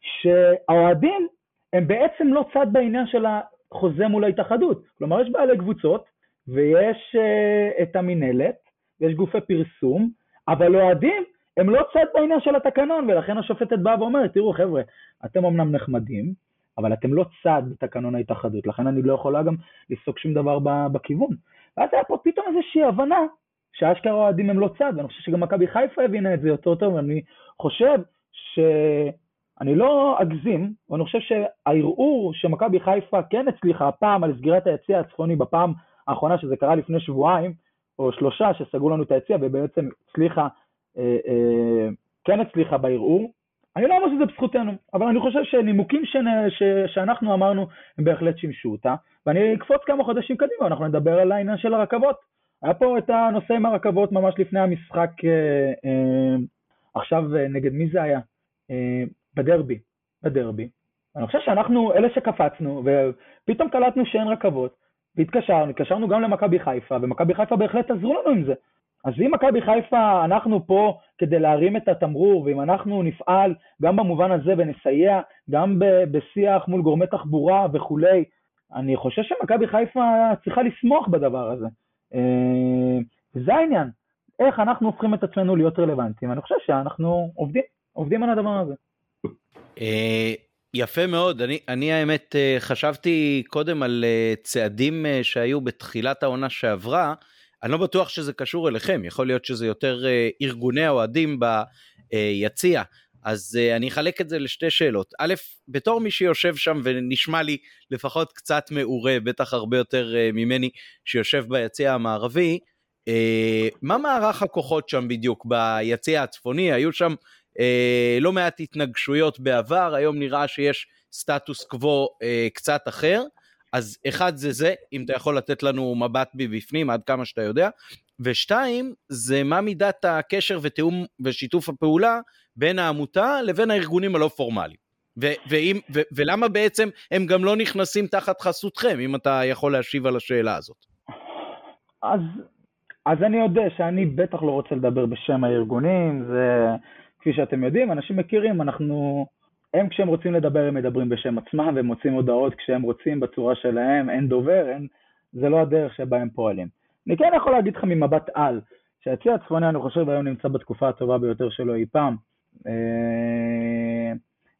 שהאוהדים הם בעצם לא צד בעניין של החוזה מול ההתאחדות. כלומר, יש בעלי קבוצות ויש uh, את המינהלת, ויש גופי פרסום, אבל אוהדים הם לא צד בעניין של התקנון, ולכן השופטת באה ואומרת, תראו חבר'ה, אתם אמנם נחמדים, אבל אתם לא צד בתקנון ההתאחדות, לכן אני לא יכולה גם לפסוק שום דבר בכיוון. ואז היה פה פתאום איזושהי הבנה שאשכרה אוהדים הם לא צד, ואני חושב שגם מכבי חיפה הבינה את זה יותר טוב, ואני חושב ש... אני לא אגזים, ואני חושב שהערעור שמכבי חיפה כן הצליחה הפעם על סגירת היציע הצפוני בפעם האחרונה שזה קרה לפני שבועיים, או שלושה שסגרו לנו את היציע ובעצם הצליחה, אה, אה, כן הצליחה בערעור. אני לא אומר שזה בזכותנו, אבל אני חושב שנימוקים ש... ש... שאנחנו אמרנו הם בהחלט שימשו אותה, ואני אקפוץ כמה חודשים קדימה, אנחנו נדבר על העניין של הרכבות. היה פה את הנושא עם הרכבות ממש לפני המשחק, אה, אה, עכשיו אה, נגד מי זה היה? בדרבי, בדרבי. אני חושב שאנחנו אלה שקפצנו, ופתאום קלטנו שאין רכבות, והתקשרנו, התקשרנו גם למכבי חיפה, ומכבי חיפה בהחלט עזרו לנו עם זה. אז אם מכבי חיפה, אנחנו פה כדי להרים את התמרור, ואם אנחנו נפעל גם במובן הזה ונסייע, גם בשיח מול גורמי תחבורה וכולי, אני חושב שמכבי חיפה צריכה לשמוח בדבר הזה. אה, זה העניין, איך אנחנו הופכים את עצמנו להיות רלוונטיים. אני חושב שאנחנו עובדים, עובדים על הדבר הזה. אה, יפה מאוד, אני, אני האמת אה, חשבתי קודם על צעדים שהיו בתחילת העונה שעברה, אני לא בטוח שזה קשור אליכם, יכול להיות שזה יותר ארגוני האוהדים ביציע. אז אני אחלק את זה לשתי שאלות. א', בתור מי שיושב שם ונשמע לי לפחות קצת מעורה, בטח הרבה יותר ממני שיושב ביציע המערבי, מה מערך הכוחות שם בדיוק ביציע הצפוני? היו שם אה, לא מעט התנגשויות בעבר, היום נראה שיש סטטוס קוו אה, קצת אחר. אז אחד זה זה, אם אתה יכול לתת לנו מבט מבפנים עד כמה שאתה יודע, ושתיים, זה מה מידת הקשר ותיאום ושיתוף הפעולה בין העמותה לבין הארגונים הלא פורמליים. ו- ואם, ו- ולמה בעצם הם גם לא נכנסים תחת חסותכם, אם אתה יכול להשיב על השאלה הזאת. אז, אז אני יודע שאני בטח לא רוצה לדבר בשם הארגונים, זה כפי שאתם יודעים, אנשים מכירים, אנחנו... הם כשהם רוצים לדבר הם מדברים בשם עצמם והם מוצאים הודעות כשהם רוצים בצורה שלהם, אין דובר, אין... זה לא הדרך שבה הם פועלים. אני כן יכול להגיד לך ממבט על, שהצי הצפוני אני חושב היום נמצא בתקופה הטובה ביותר שלו אי פעם. אה,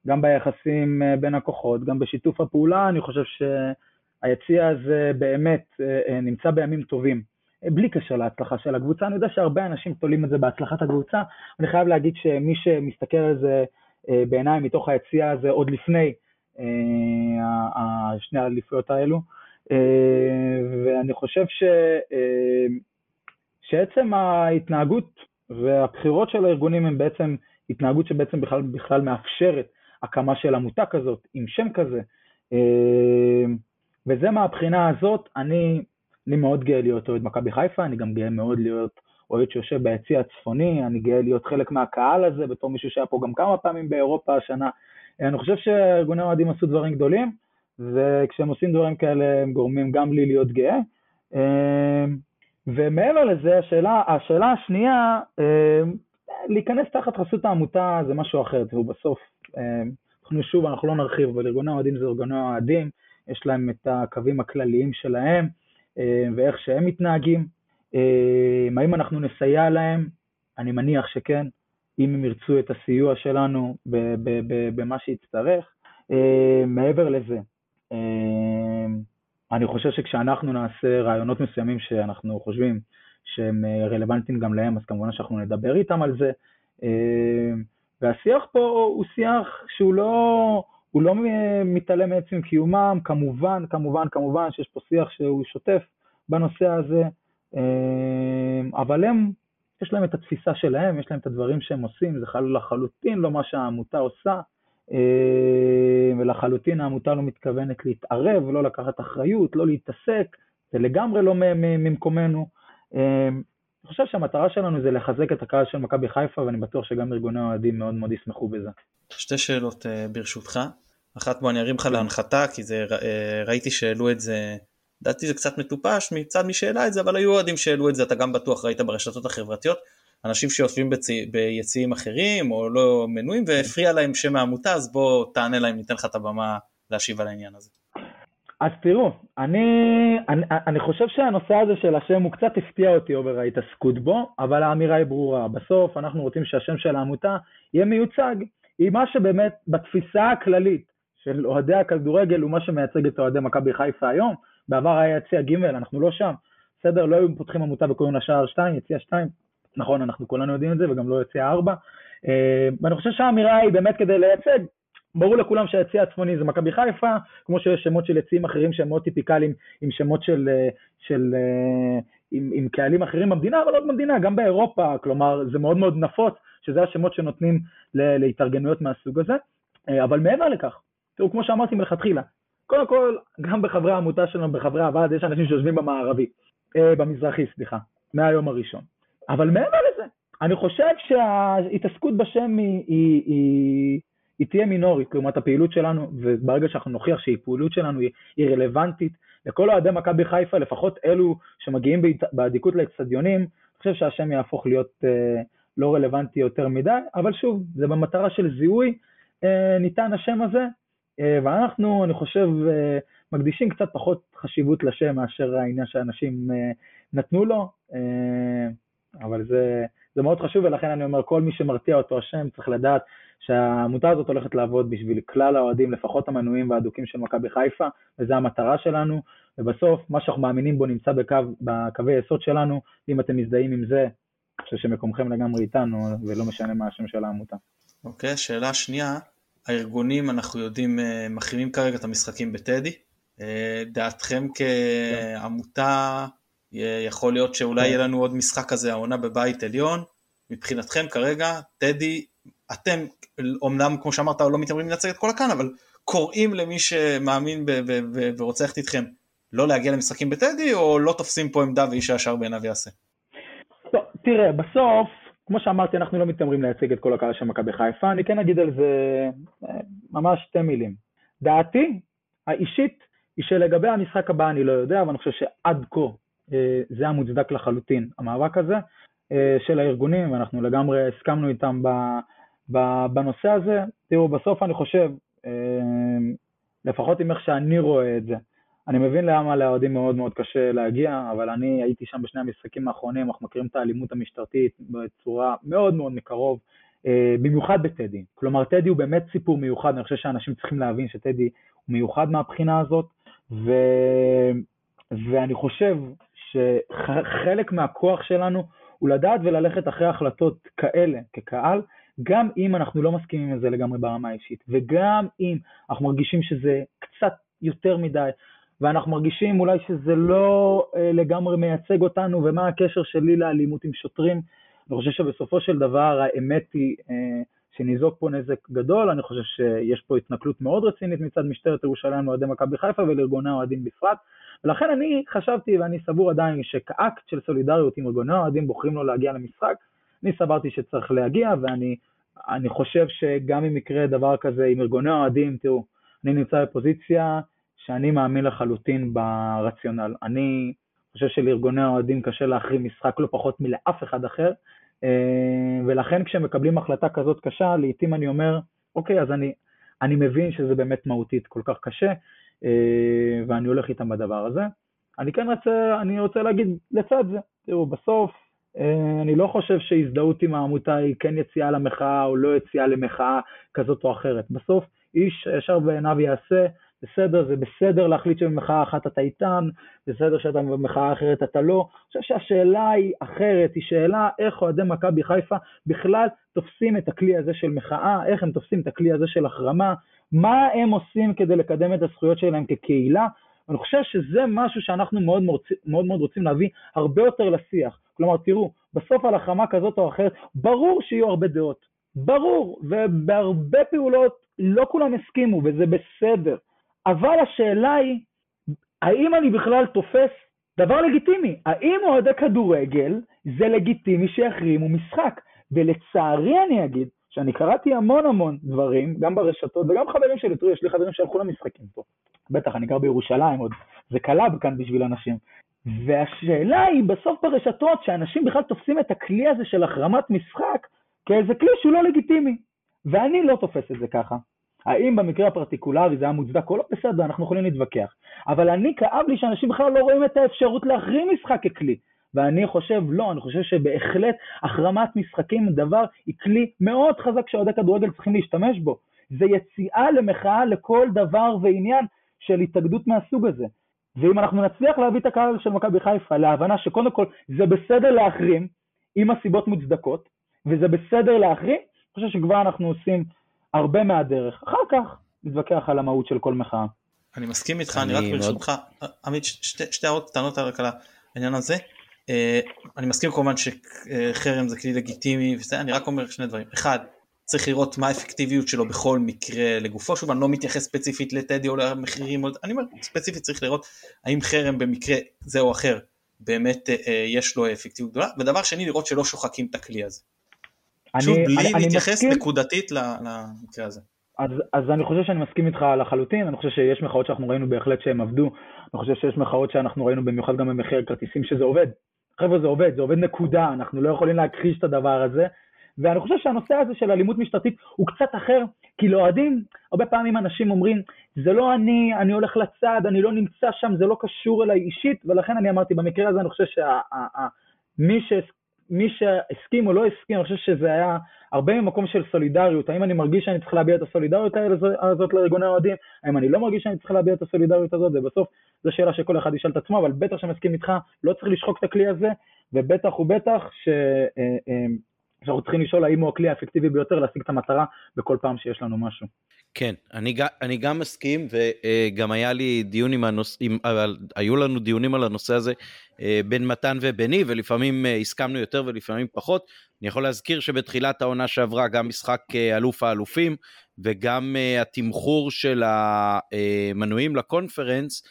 גם ביחסים אה, בין הכוחות, גם בשיתוף הפעולה, אני חושב שהיציע הזה באמת אה, נמצא בימים טובים. בלי קשר להצלחה של הקבוצה. אני יודע שהרבה אנשים תולים את זה בהצלחת הקבוצה. אני חייב להגיד שמי שמסתכל על זה אה, בעיניים מתוך היציאה הזה עוד לפני אה, שני האליפויות האלו, אה, ואני חושב ש... שעצם ההתנהגות והבחירות של הארגונים הם בעצם התנהגות שבעצם בכלל, בכלל מאפשרת הקמה של עמותה כזאת עם שם כזה. וזה מהבחינה הזאת, אני אני מאוד גאה להיות אוהד מכבי חיפה, אני גם גאה מאוד להיות אוהד שיושב ביציע הצפוני, אני גאה להיות חלק מהקהל הזה, בתור מישהו שהיה פה גם כמה פעמים באירופה השנה. אני חושב שארגוני אוהדים עשו דברים גדולים, וכשהם עושים דברים כאלה הם גורמים גם לי להיות גאה. אמ, ומעבר לזה, השאלה, השאלה השנייה, אמ, להיכנס תחת חסות העמותה זה משהו אחר, תראו בסוף, אמ, אנחנו שוב, אנחנו לא נרחיב, אבל ארגוני אוהדים זה ארגוני אוהדים, יש להם את הקווים הכלליים שלהם, ואיך שהם מתנהגים. אה, האם אנחנו נסייע להם? אני מניח שכן, אם הם ירצו את הסיוע שלנו במה שיצטרך. אה, מעבר לזה, אני חושב שכשאנחנו נעשה רעיונות מסוימים שאנחנו חושבים שהם רלוונטיים גם להם, אז כמובן שאנחנו נדבר איתם על זה. והשיח פה הוא שיח שהוא לא, הוא לא מתעלם מעצם קיומם, כמובן, כמובן, כמובן שיש פה שיח שהוא שוטף בנושא הזה, אבל הם, יש להם את התפיסה שלהם, יש להם את הדברים שהם עושים, זה לחלוטין לא מה שהעמותה עושה, אמ, ולחלוטין העמותה לא מתכוונת להתערב, לא לקחת אחריות, לא להתעסק, זה לגמרי לא ממקומנו. אמ, אני חושב שהמטרה שלנו זה לחזק את הקהל של מכבי חיפה, ואני בטוח שגם ארגוני האוהדים מאוד מאוד ישמחו בזה. שתי שאלות אה, ברשותך. אחת בוא אני ארים לך להנחתה, כי זה, אה, ראיתי שהעלו את זה לדעתי זה קצת מטופש מצד מי שהעלה את זה, אבל היו אוהדים שהעלו את זה, אתה גם בטוח ראית ברשתות החברתיות, אנשים שיושבים בצי, ביציעים אחרים או לא מנויים והפריע להם שם העמותה, אז בוא תענה להם, ניתן לך את הבמה להשיב על העניין הזה. אז תראו, אני, אני, אני חושב שהנושא הזה של השם הוא קצת הפתיע אותי אובר ההתעסקות בו, אבל האמירה היא ברורה. בסוף אנחנו רוצים שהשם של העמותה יהיה מיוצג עם מה שבאמת בתפיסה הכללית של אוהדי הכדורגל הוא מה שמייצג את אוהדי מכבי חיפה היום, בעבר היה יציע ג', אנחנו לא שם. בסדר? לא היו פותחים עמותה וקוראים לה שער 2, יציע 2, נכון, אנחנו כולנו יודעים את זה, וגם לא יציע 4. אה, ואני חושב שהאמירה היא באמת כדי לייצג, ברור לכולם שהיציע הצפוני זה מכבי חיפה, כמו שיש שמות של יציעים אחרים שהם מאוד טיפיקליים, עם שמות של, אה, של אה, עם, עם קהלים אחרים במדינה, אבל לא במדינה, גם באירופה, כלומר זה מאוד מאוד נפוץ, שזה השמות שנותנים להתארגנויות מהסוג הזה. אבל מעבר לכך, תראו, כמו שאמרתי מלכתחילה, קודם כל, גם בחברי העמותה שלנו, בחברי הוועד, יש אנשים שיושבים במערבי, אה, במזרחי, סליחה, מהיום הראשון. אבל מעבר לזה, אני חושב שההתעסקות בשם היא, היא, היא, היא תהיה מינורית לעומת הפעילות שלנו, וברגע שאנחנו נוכיח שהפעילות שלנו היא, היא רלוונטית לכל אוהדי מכבי חיפה, לפחות אלו שמגיעים באדיקות לאצטדיונים, אני חושב שהשם יהפוך להיות אה, לא רלוונטי יותר מדי, אבל שוב, זה במטרה של זיהוי, אה, ניתן השם הזה, ואנחנו, אני חושב, אה, מקדישים קצת פחות חשיבות לשם מאשר העניין שאנשים אה, נתנו לו, אבל זה, זה מאוד חשוב, ולכן אני אומר, כל מי שמרתיע אותו השם צריך לדעת שהעמותה הזאת הולכת לעבוד בשביל כלל האוהדים, לפחות המנויים והאדוקים של מכבי חיפה, וזו המטרה שלנו, ובסוף, מה שאנחנו מאמינים בו נמצא בקו, בקווי יסוד שלנו, אם אתם מזדהים עם זה, אני חושב שמקומכם לגמרי איתנו, ולא משנה מה השם של העמותה. אוקיי, okay, שאלה שנייה, הארגונים, אנחנו יודעים, אה, מחרימים כרגע את המשחקים בטדי. אה, דעתכם כעמותה, יכול להיות שאולי יהיה לנו עוד משחק כזה העונה בבית עליון. מבחינתכם כרגע, טדי, אתם, אומנם כמו שאמרת, לא מתיימרים לנצג את כל הקאן, אבל קוראים למי שמאמין ורוצה ללכת איתכם לא להגיע למשחקים בטדי, או לא תופסים פה עמדה ואיש הישר בעיניו יעשה? לא, תראה, בסוף כמו שאמרתי, אנחנו לא מתיימרים לייצג את כל הקהל של מכבי חיפה, אני כן אגיד על זה אה, ממש שתי מילים. דעתי האישית היא שלגבי המשחק הבא אני לא יודע, אבל אני חושב שעד כה אה, זה היה מוצדק לחלוטין, המאבק הזה אה, של הארגונים, ואנחנו לגמרי הסכמנו איתם בנושא הזה. תראו, בסוף אני חושב, לפחות עם איך שאני רואה את זה, אני מבין למה לאוהדים מאוד מאוד קשה להגיע, אבל אני הייתי שם בשני המשחקים האחרונים, אנחנו מכירים את האלימות המשטרתית בצורה מאוד מאוד מקרוב, אה, במיוחד בטדי. כלומר, טדי הוא באמת סיפור מיוחד, אני חושב שאנשים צריכים להבין שטדי הוא מיוחד מהבחינה הזאת, ו... ואני חושב שחלק מהכוח שלנו הוא לדעת וללכת אחרי החלטות כאלה כקהל, גם אם אנחנו לא מסכימים עם זה לגמרי ברמה האישית, וגם אם אנחנו מרגישים שזה קצת יותר מדי, ואנחנו מרגישים אולי שזה לא אה, לגמרי מייצג אותנו, ומה הקשר שלי לאלימות עם שוטרים. אני חושב שבסופו של דבר האמת היא אה, שניזוק פה נזק גדול, אני חושב שיש פה התנכלות מאוד רצינית מצד משטרת ירושלים לאוהדי מכבי חיפה ולארגוני האוהדים בפרט, ולכן אני חשבתי ואני סבור עדיין שכאקט של סולידריות עם ארגוני האוהדים בוחרים לו להגיע למשחק, אני סברתי שצריך להגיע ואני חושב שגם אם יקרה דבר כזה עם ארגוני האוהדים, תראו, אני נמצא בפוזיציה שאני מאמין לחלוטין ברציונל. אני חושב שלארגוני האוהדים קשה להחרים משחק לא פחות מלאף אחד אחר, אה, ולכן כשמקבלים החלטה כזאת קשה, לעתים אני אומר, אוקיי, אז אני, אני מבין שזה באמת מהותית כל כך קשה, אה, ואני הולך איתם בדבר הזה. אני כן רוצה, אני רוצה להגיד לצד זה, תראו, בסוף אה, אני לא חושב שהזדהות עם העמותה היא כן יציאה למחאה או לא יציאה למחאה כזאת או אחרת. בסוף איש ישר בעיניו יעשה בסדר, זה בסדר להחליט שבמחאה אחת אתה איתן, בסדר שאתה במחאה אחרת אתה לא. אני חושב שהשאלה היא אחרת, היא שאלה איך אוהדי מכבי חיפה בכלל תופסים את הכלי הזה של מחאה, איך הם תופסים את הכלי הזה של החרמה, מה הם עושים כדי לקדם את הזכויות שלהם כקהילה. אני חושב שזה משהו שאנחנו מאוד מאוד, מאוד רוצים להביא הרבה יותר לשיח. כלומר, תראו, בסוף על החרמה כזאת או אחרת, ברור שיהיו הרבה דעות, ברור, ובהרבה פעולות לא כולם הסכימו, וזה בסדר. אבל השאלה היא, האם אני בכלל תופס דבר לגיטימי? האם אוהדי כדורגל זה לגיטימי שיחרימו משחק? ולצערי אני אגיד, שאני קראתי המון המון דברים, גם ברשתות וגם חברים שלי, תראו, יש לי חברים שהלכו למשחקים פה. בטח, אני גר בירושלים עוד, זה קלאב כאן בשביל אנשים. והשאלה היא בסוף ברשתות, שאנשים בכלל תופסים את הכלי הזה של החרמת משחק כאיזה כלי שהוא לא לגיטימי. ואני לא תופס את זה ככה. האם במקרה הפרטיקולרי זה היה מוצדק או לא, בסדר, אנחנו יכולים להתווכח. אבל אני, כאב לי שאנשים בכלל לא רואים את האפשרות להחרים משחק ככלי. ואני חושב, לא, אני חושב שבהחלט החרמת משחקים דבר, היא כלי מאוד חזק שאוהדי כדורגל צריכים להשתמש בו. זה יציאה למחאה לכל דבר ועניין של התאגדות מהסוג הזה. ואם אנחנו נצליח להביא את הקהל של מכבי חיפה להבנה שקודם כל זה בסדר להחרים, אם הסיבות מוצדקות, וזה בסדר להחרים, אני חושב שכבר אנחנו עושים הרבה מהדרך. אחר כך נתווכח על המהות של כל מחאה. אני מסכים איתך, אני, אני רק ברשותך, מאוד... עמית, שתי, הערות קטנות על העניין הזה. אה, אני מסכים כמובן שחרם זה כלי לגיטימי וזה, אני רק אומר שני דברים. אחד, צריך לראות מה האפקטיביות שלו בכל מקרה לגופו, שוב אני לא מתייחס ספציפית לטדי או למחירים, אני אומר ספציפית צריך לראות האם חרם במקרה זה או אחר באמת אה, יש לו אפקטיביות גדולה, ודבר שני לראות שלא שוחקים את הכלי הזה. אני, שוב בלי אני, להתייחס אני נקודתית למקרה הזה. אז, אז אני חושב שאני מסכים איתך לחלוטין, אני חושב שיש מחאות שאנחנו ראינו בהחלט שהם עבדו, אני חושב שיש מחאות שאנחנו ראינו במיוחד גם במחיר הכרטיסים שזה עובד. חבר'ה זה עובד, זה עובד נקודה, אנחנו לא יכולים להכחיש את הדבר הזה, ואני חושב שהנושא הזה של אלימות משטרתית הוא קצת אחר, כי לאוהדים, הרבה פעמים אנשים אומרים, זה לא אני, אני הולך לצד, אני לא נמצא שם, זה לא קשור אליי אישית, ולכן אני אמרתי, במקרה הזה אני חושב שמי שה, מי שהסכים או לא הסכים, אני חושב שזה היה הרבה ממקום של סולידריות. האם אני מרגיש שאני צריך להביע את הסולידריות הזאת לארגוני האוהדים? האם אני לא מרגיש שאני צריך להביע את הסולידריות הזאת? ובסוף זו שאלה שכל אחד ישאל את עצמו, אבל בטח שאני מסכים איתך, לא צריך לשחוק את הכלי הזה, ובטח ובטח ש... אה, אה, שאנחנו צריכים לשאול האם הוא הכלי האפקטיבי ביותר להשיג את המטרה בכל פעם שיש לנו משהו. כן, אני, אני גם מסכים, וגם היה לי דיון עם הנושא, היו לנו דיונים על הנושא הזה אה, בין מתן וביני, ולפעמים אה, הסכמנו יותר ולפעמים פחות. אני יכול להזכיר שבתחילת העונה שעברה גם משחק אה, אלוף האלופים וגם התמחור של המנויים לקונפרנס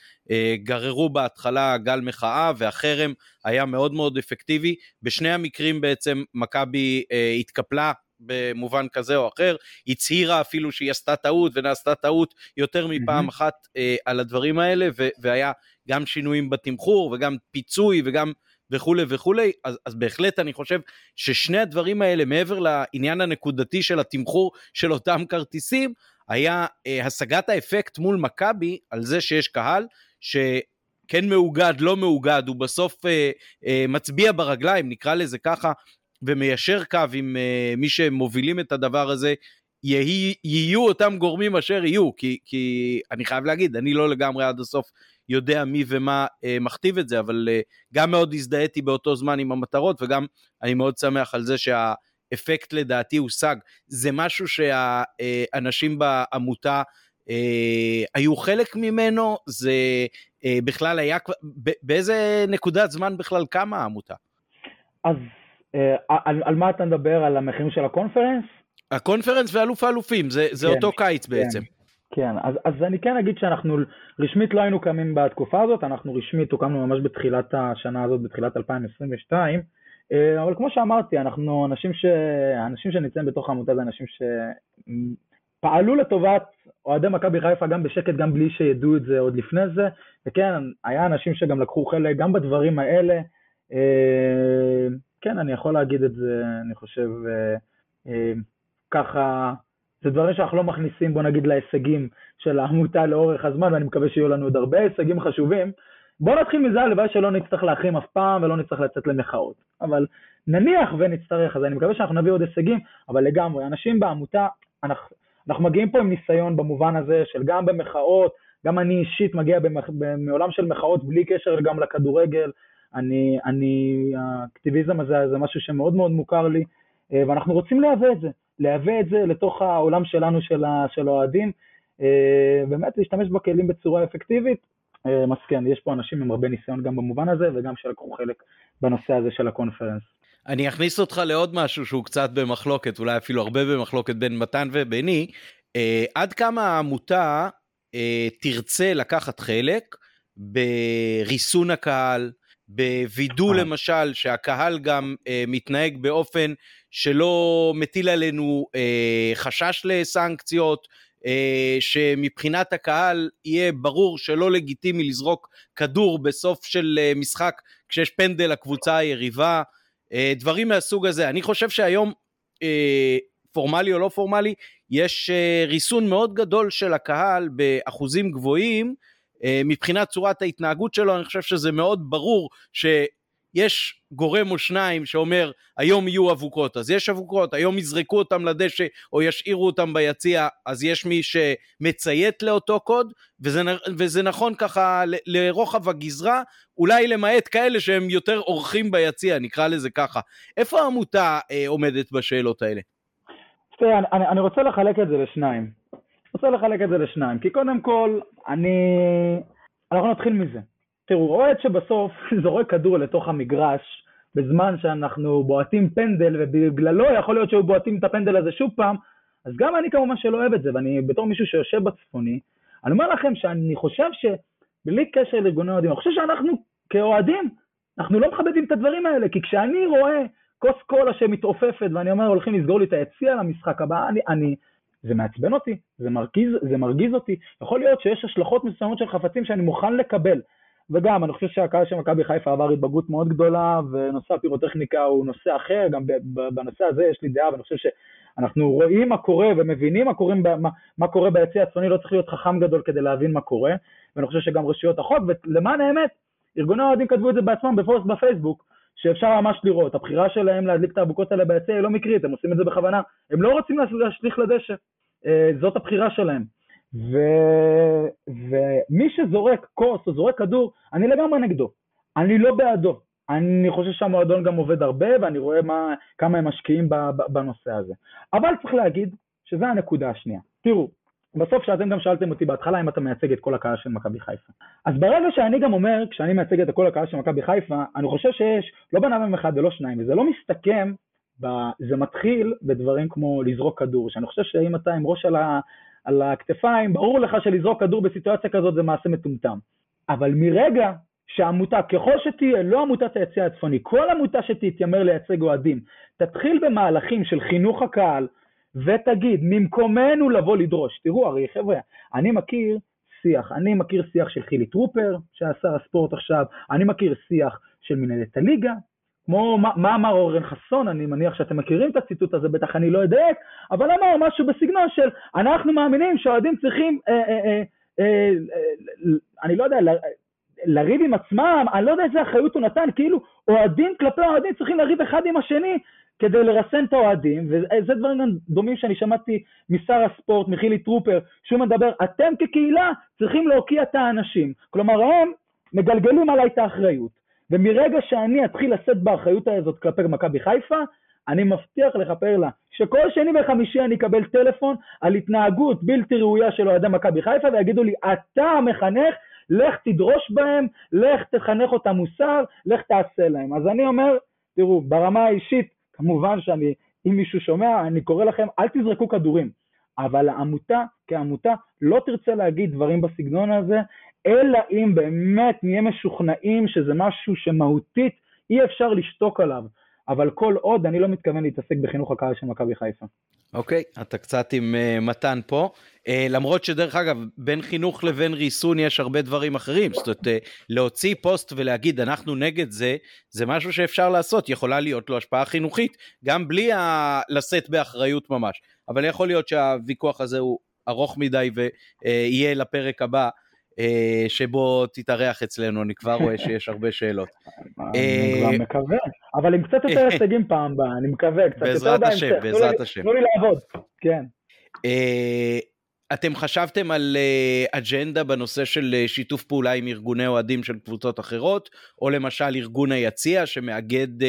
גררו בהתחלה גל מחאה והחרם היה מאוד מאוד אפקטיבי. בשני המקרים בעצם מכבי התקפלה במובן כזה או אחר, הצהירה אפילו שהיא עשתה טעות ונעשתה טעות יותר מפעם אחת אה, על הדברים האלה, ו- והיה גם שינויים בתמחור וגם פיצוי וגם וכולי וכולי, אז, אז בהחלט אני חושב ששני הדברים האלה, מעבר לעניין הנקודתי של התמחור של אותם כרטיסים, היה אה, השגת האפקט מול מכבי על זה שיש קהל, ש... כן מאוגד, לא מאוגד, הוא בסוף אה, אה, מצביע ברגליים, נקרא לזה ככה, ומיישר קו עם uh, מי שמובילים את הדבר הזה, יהי, יהיו אותם גורמים אשר יהיו, כי, כי אני חייב להגיד, אני לא לגמרי עד הסוף יודע מי ומה uh, מכתיב את זה, אבל uh, גם מאוד הזדהיתי באותו זמן עם המטרות, וגם אני מאוד שמח על זה שהאפקט לדעתי הושג. זה משהו שהאנשים בעמותה uh, היו חלק ממנו, זה uh, בכלל היה, באיזה נקודת זמן בכלל קמה העמותה? אז אה, על, על מה אתה מדבר? על המחירים של הקונפרנס? הקונפרנס ואלוף האלופים, זה, זה כן, אותו קיץ כן, בעצם. כן, אז, אז אני כן אגיד שאנחנו רשמית לא היינו קמים בתקופה הזאת, אנחנו רשמית הוקמנו ממש בתחילת השנה הזאת, בתחילת 2022, אה, אבל כמו שאמרתי, אנחנו אנשים, ש... אנשים שנמצאים בתוך העמותה זה אנשים שפעלו לטובת אוהדי מכבי חיפה גם בשקט, גם בלי שידעו את זה עוד לפני זה, וכן, היה אנשים שגם לקחו חלק גם בדברים האלה. כן, אני יכול להגיד את זה, אני חושב, אה, אה, ככה, זה דברים שאנחנו לא מכניסים, בוא נגיד, להישגים של העמותה לאורך הזמן, ואני מקווה שיהיו לנו עוד הרבה הישגים חשובים. בוא נתחיל מזה, הלוואי שלא נצטרך להחרים אף פעם ולא נצטרך לצאת למחאות. אבל נניח ונצטרך, אז אני מקווה שאנחנו נביא עוד הישגים, אבל לגמרי, אנשים בעמותה, אנחנו, אנחנו מגיעים פה עם ניסיון במובן הזה של גם במחאות, גם אני אישית מגיע במח, מעולם של מחאות בלי קשר גם לכדורגל, אני, אני, האקטיביזם הזה זה משהו שמאוד מאוד מוכר לי, אה, ואנחנו רוצים להווה את זה, להווה את זה לתוך העולם שלנו של האוהדים, אה, באמת להשתמש בכלים בצורה אפקטיבית. אה, אז כן, יש פה אנשים עם הרבה ניסיון גם במובן הזה, וגם שלקחו חלק בנושא הזה של הקונפרנס. אני אכניס אותך לעוד משהו שהוא קצת במחלוקת, אולי אפילו הרבה במחלוקת בין מתן וביני. עד כמה העמותה תרצה לקחת חלק בריסון הקהל, בווידוא אה. למשל שהקהל גם אה, מתנהג באופן שלא מטיל עלינו אה, חשש לסנקציות, אה, שמבחינת הקהל יהיה ברור שלא לגיטימי לזרוק כדור בסוף של אה, משחק כשיש פנדל לקבוצה היריבה, אה, דברים מהסוג הזה. אני חושב שהיום, אה, פורמלי או לא פורמלי, יש אה, ריסון מאוד גדול של הקהל באחוזים גבוהים, מבחינת צורת ההתנהגות שלו, אני חושב שזה מאוד ברור ש... יש גורם או שניים שאומר היום יהיו אבוקות אז יש אבוקות, היום יזרקו אותם לדשא או ישאירו אותם ביציע אז יש מי שמציית לאותו קוד וזה, וזה נכון ככה לרוחב הגזרה אולי למעט כאלה שהם יותר אורחים ביציע נקרא לזה ככה. איפה העמותה אה, עומדת בשאלות האלה? תראה, אני, אני רוצה לחלק את זה לשניים. רוצה לחלק את זה לשניים, כי קודם כל, אני... אנחנו נתחיל מזה. תראו, אוהד שבסוף [laughs] זורק כדור לתוך המגרש, בזמן שאנחנו בועטים פנדל, ובגללו יכול להיות שהיו בועטים את הפנדל הזה שוב פעם, אז גם אני כמובן שלא אוהב את זה, ואני בתור מישהו שיושב בצפוני, אני אומר לכם שאני חושב שבלי קשר לארגוני אוהדים, אני חושב שאנחנו כאוהדים, אנחנו לא מכבדים את הדברים האלה, כי כשאני רואה כוס קולה שמתעופפת ואני אומר הולכים לסגור לי את היציע למשחק הבא, אני, אני, זה מעצבן אותי, זה מרגיז, זה מרגיז אותי. יכול להיות שיש השלכות מסוימות של חפצים שאני מוכן לקבל. וגם, אני חושב שהקהל של מכבי חיפה עבר התבגרות מאוד גדולה, ונושא הפירוטכניקה הוא נושא אחר, גם בנושא הזה יש לי דעה, ואני חושב שאנחנו רואים מה קורה ומבינים מה קורה, מה, מה קורה ביציע הצפוני, לא צריך להיות חכם גדול כדי להבין מה קורה, ואני חושב שגם רשויות החוק, ולמען האמת, ארגוני האוהדים כתבו את זה בעצמם בפוסט בפייסבוק, שאפשר ממש לראות, הבחירה שלהם להדליק את האבוקות האלה ביציע היא לא מקרית, הם עושים את זה בכוונה, הם לא רוצים להשליך לדשא, אה, זאת הבחירה שלהם. ו... ומי שזורק כוס או זורק כדור, אני לגמרי נגדו, אני לא בעדו. אני חושב שהמועדון גם עובד הרבה, ואני רואה מה, כמה הם משקיעים בנושא הזה. אבל צריך להגיד שזו הנקודה השנייה. תראו, בסוף שאתם גם שאלתם אותי בהתחלה אם אתה מייצג את כל הקהל של מכבי חיפה. אז ברגע שאני גם אומר, כשאני מייצג את כל הקהל של מכבי חיפה, אני חושב שיש לא בן אדם אחד ולא שניים, וזה לא מסתכם, ב... זה מתחיל בדברים כמו לזרוק כדור, שאני חושב שאם אתה עם ראש על, ה... על הכתפיים, ברור לך שלזרוק כדור בסיטואציה כזאת זה מעשה מטומטם. אבל מרגע שעמותה, ככל שתהיה, לא עמותת היציע הצפוני, כל עמותה שתתיימר לייצג אוהדים, תתחיל במהלכים של חינוך הקהל, ותגיד, ממקומנו לבוא לדרוש. תראו, הרי חבר'ה, אני מכיר שיח, אני מכיר שיח של חילי טרופר, שהיה שר הספורט עכשיו, אני מכיר שיח של מנהלת הליגה, כמו מה, מה אמר אורן חסון, אני מניח שאתם מכירים את הציטוט הזה, בטח אני לא אדייק, אבל אמר משהו בסגנון של אנחנו מאמינים שאוהדים צריכים, אה, אה, אה, אה, אה, אני לא יודע, לריב עם עצמם, אני לא יודע איזה אחריות הוא נתן, כאילו אוהדים כלפי אוהדים צריכים לריב אחד עם השני, כדי לרסן את האוהדים, וזה דברים דומים שאני שמעתי משר הספורט, מחילי טרופר, שהוא מדבר, אתם כקהילה צריכים להוקיע את האנשים. כלומר, הם מגלגלים עליי את האחריות. ומרגע שאני אתחיל לשאת באחריות הזאת כלפי מכבי חיפה, אני מבטיח לך פרלה, שכל שני וחמישי אני אקבל טלפון על התנהגות בלתי ראויה של אוהדי מכבי חיפה, ויגידו לי, אתה המחנך, לך תדרוש בהם, לך תחנך אותם מוסר, לך תעשה להם. אז אני אומר, תראו, ברמה האישית, כמובן שאני, אם מישהו שומע, אני קורא לכם, אל תזרקו כדורים. אבל העמותה כעמותה לא תרצה להגיד דברים בסגנון הזה, אלא אם באמת נהיה משוכנעים שזה משהו שמהותית אי אפשר לשתוק עליו. אבל כל עוד אני לא מתכוון להתעסק בחינוך הקהל של מכבי חיפה. אוקיי, okay, אתה קצת עם uh, מתן פה. Uh, למרות שדרך אגב, בין חינוך לבין ריסון יש הרבה דברים אחרים. זאת אומרת, uh, להוציא פוסט ולהגיד אנחנו נגד זה, זה משהו שאפשר לעשות, יכולה להיות לו השפעה חינוכית, גם בלי ה... לשאת באחריות ממש. אבל יכול להיות שהוויכוח הזה הוא ארוך מדי ויהיה uh, לפרק הבא. אה, שבו תתארח אצלנו, אני כבר רואה שיש הרבה שאלות. [laughs] אני כבר אה, מקווה, אבל עם קצת יותר הישגים פעם הבאה, אני מקווה, קצת יותר. בעזרת השם, בעזרת השם. תנו לי לעבוד, כן. אה, אתם חשבתם על אג'נדה בנושא של שיתוף פעולה עם ארגוני אוהדים של קבוצות אחרות, או למשל ארגון היציע שמאגד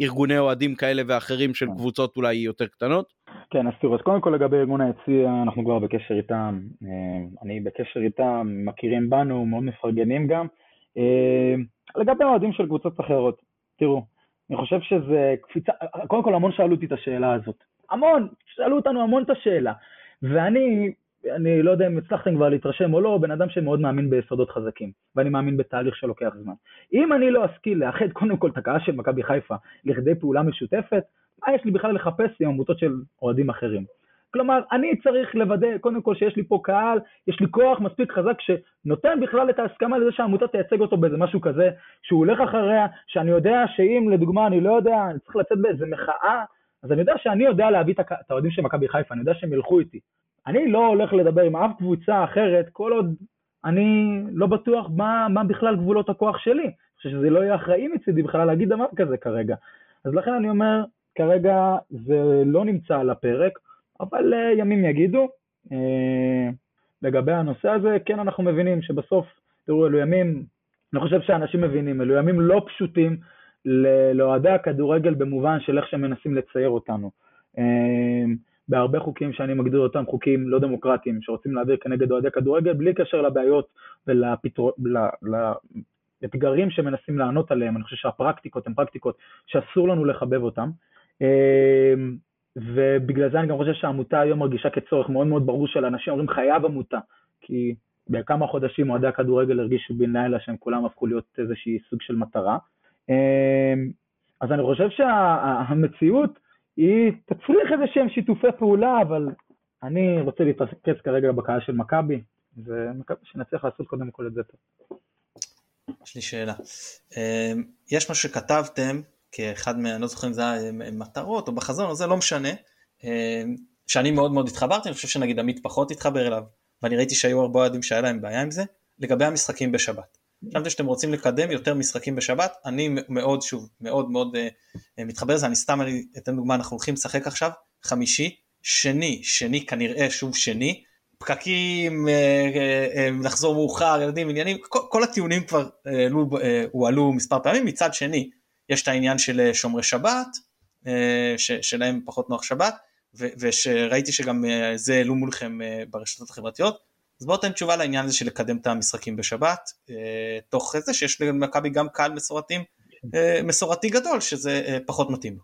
ארגוני אוהדים כאלה ואחרים של קבוצות אולי יותר קטנות? כן, אז תראו, אז קודם כל לגבי ארגון היציע, אנחנו כבר בקשר איתם, אה, אני בקשר איתם, מכירים בנו, מאוד מפרגנים גם. אה, לגבי האוהדים של קבוצות אחרות, תראו, אני חושב שזה קפיצה, קודם כל המון שאלו אותי את השאלה הזאת. המון, שאלו אותנו המון את השאלה. ואני, אני לא יודע אם הצלחתם כבר להתרשם או לא, בן אדם שמאוד מאמין ביסודות חזקים, ואני מאמין בתהליך שלוקח זמן. אם אני לא אשכיל לאחד [laughs] קודם כל את הקהל של מכבי חיפה לכדי פעולה משותפת, מה יש לי בכלל לחפש עם עמותות של אוהדים אחרים? כלומר, אני צריך לוודא, קודם כל שיש לי פה קהל, יש לי כוח מספיק חזק שנותן בכלל את ההסכמה לזה שהעמותה תייצג אותו באיזה משהו כזה, שהוא הולך אחריה, שאני יודע שאם לדוגמה, אני לא יודע, אני צריך לצאת באיזה מחאה, אז אני יודע שאני יודע להביא את האוהדים של מכבי חיפה, אני יודע שהם ילכו איתי. אני לא הולך לדבר עם אף קבוצה אחרת כל עוד אני לא בטוח מה, מה בכלל גבולות הכוח שלי. אני חושב שזה לא יהיה אחראי מצידי בכלל להגיד דבר כזה כרגע. אז לכן אני אומר, כרגע זה לא נמצא על הפרק, אבל uh, ימים יגידו. Uh, לגבי הנושא הזה, כן אנחנו מבינים שבסוף, תראו, אלו ימים, אני חושב שאנשים מבינים, אלו ימים לא פשוטים לאוהדי הכדורגל במובן של איך שהם מנסים לצייר אותנו. Uh, בהרבה חוקים שאני מגדיר אותם חוקים לא דמוקרטיים, שרוצים להעביר כנגד אוהדי כדורגל, בלי קשר לבעיות ולאתגרים שמנסים לענות עליהם. אני חושב שהפרקטיקות הן פרקטיקות שאסור לנו לחבב אותן. אמ, ובגלל זה אני גם חושב שהעמותה היום מרגישה כצורך מאוד מאוד ברור של אנשים, אומרים חייב עמותה, כי בכמה חודשים אוהדי הכדורגל הרגישו בן לילה שהם כולם הפכו להיות איזושהי סוג של מטרה. אמ, אז אני חושב שהמציאות היא תצריך איזה שהם שיתופי פעולה, אבל אני רוצה להתרכז כרגע בקהל של מכבי, ומקווה שנצליח לעשות קודם כל את זה טוב. יש לי שאלה. אמ, יש מה שכתבתם כאחד מה... אני לא זוכר אם זה היה מטרות או בחזון, או זה לא משנה, אמ, שאני מאוד מאוד התחברתי, אני חושב שנגיד עמית פחות התחבר אליו, ואני ראיתי שהיו הרבה אוהדים שהיה להם בעיה עם זה, לגבי המשחקים בשבת. חשבתי שאתם רוצים לקדם יותר משחקים בשבת, אני מאוד שוב, מאוד מאוד uh, מתחבר לזה, אני סתם אני אתן דוגמה, אנחנו הולכים לשחק עכשיו, חמישי, שני, שני כנראה שוב שני, פקקים, uh, uh, uh, לחזור מאוחר, ילדים, עניינים, כל, כל הטיעונים כבר הועלו, uh, הועלו מספר פעמים, מצד שני יש את העניין של שומרי שבת, uh, ש, שלהם פחות נוח שבת, ושראיתי שגם uh, זה העלו מולכם uh, ברשתות החברתיות, אז בואו תן תשובה לעניין הזה של לקדם את המשחקים בשבת, אה, תוך זה שיש למכבי גם קהל מסורתים, אה, מסורתי גדול, שזה אה, פחות מתאים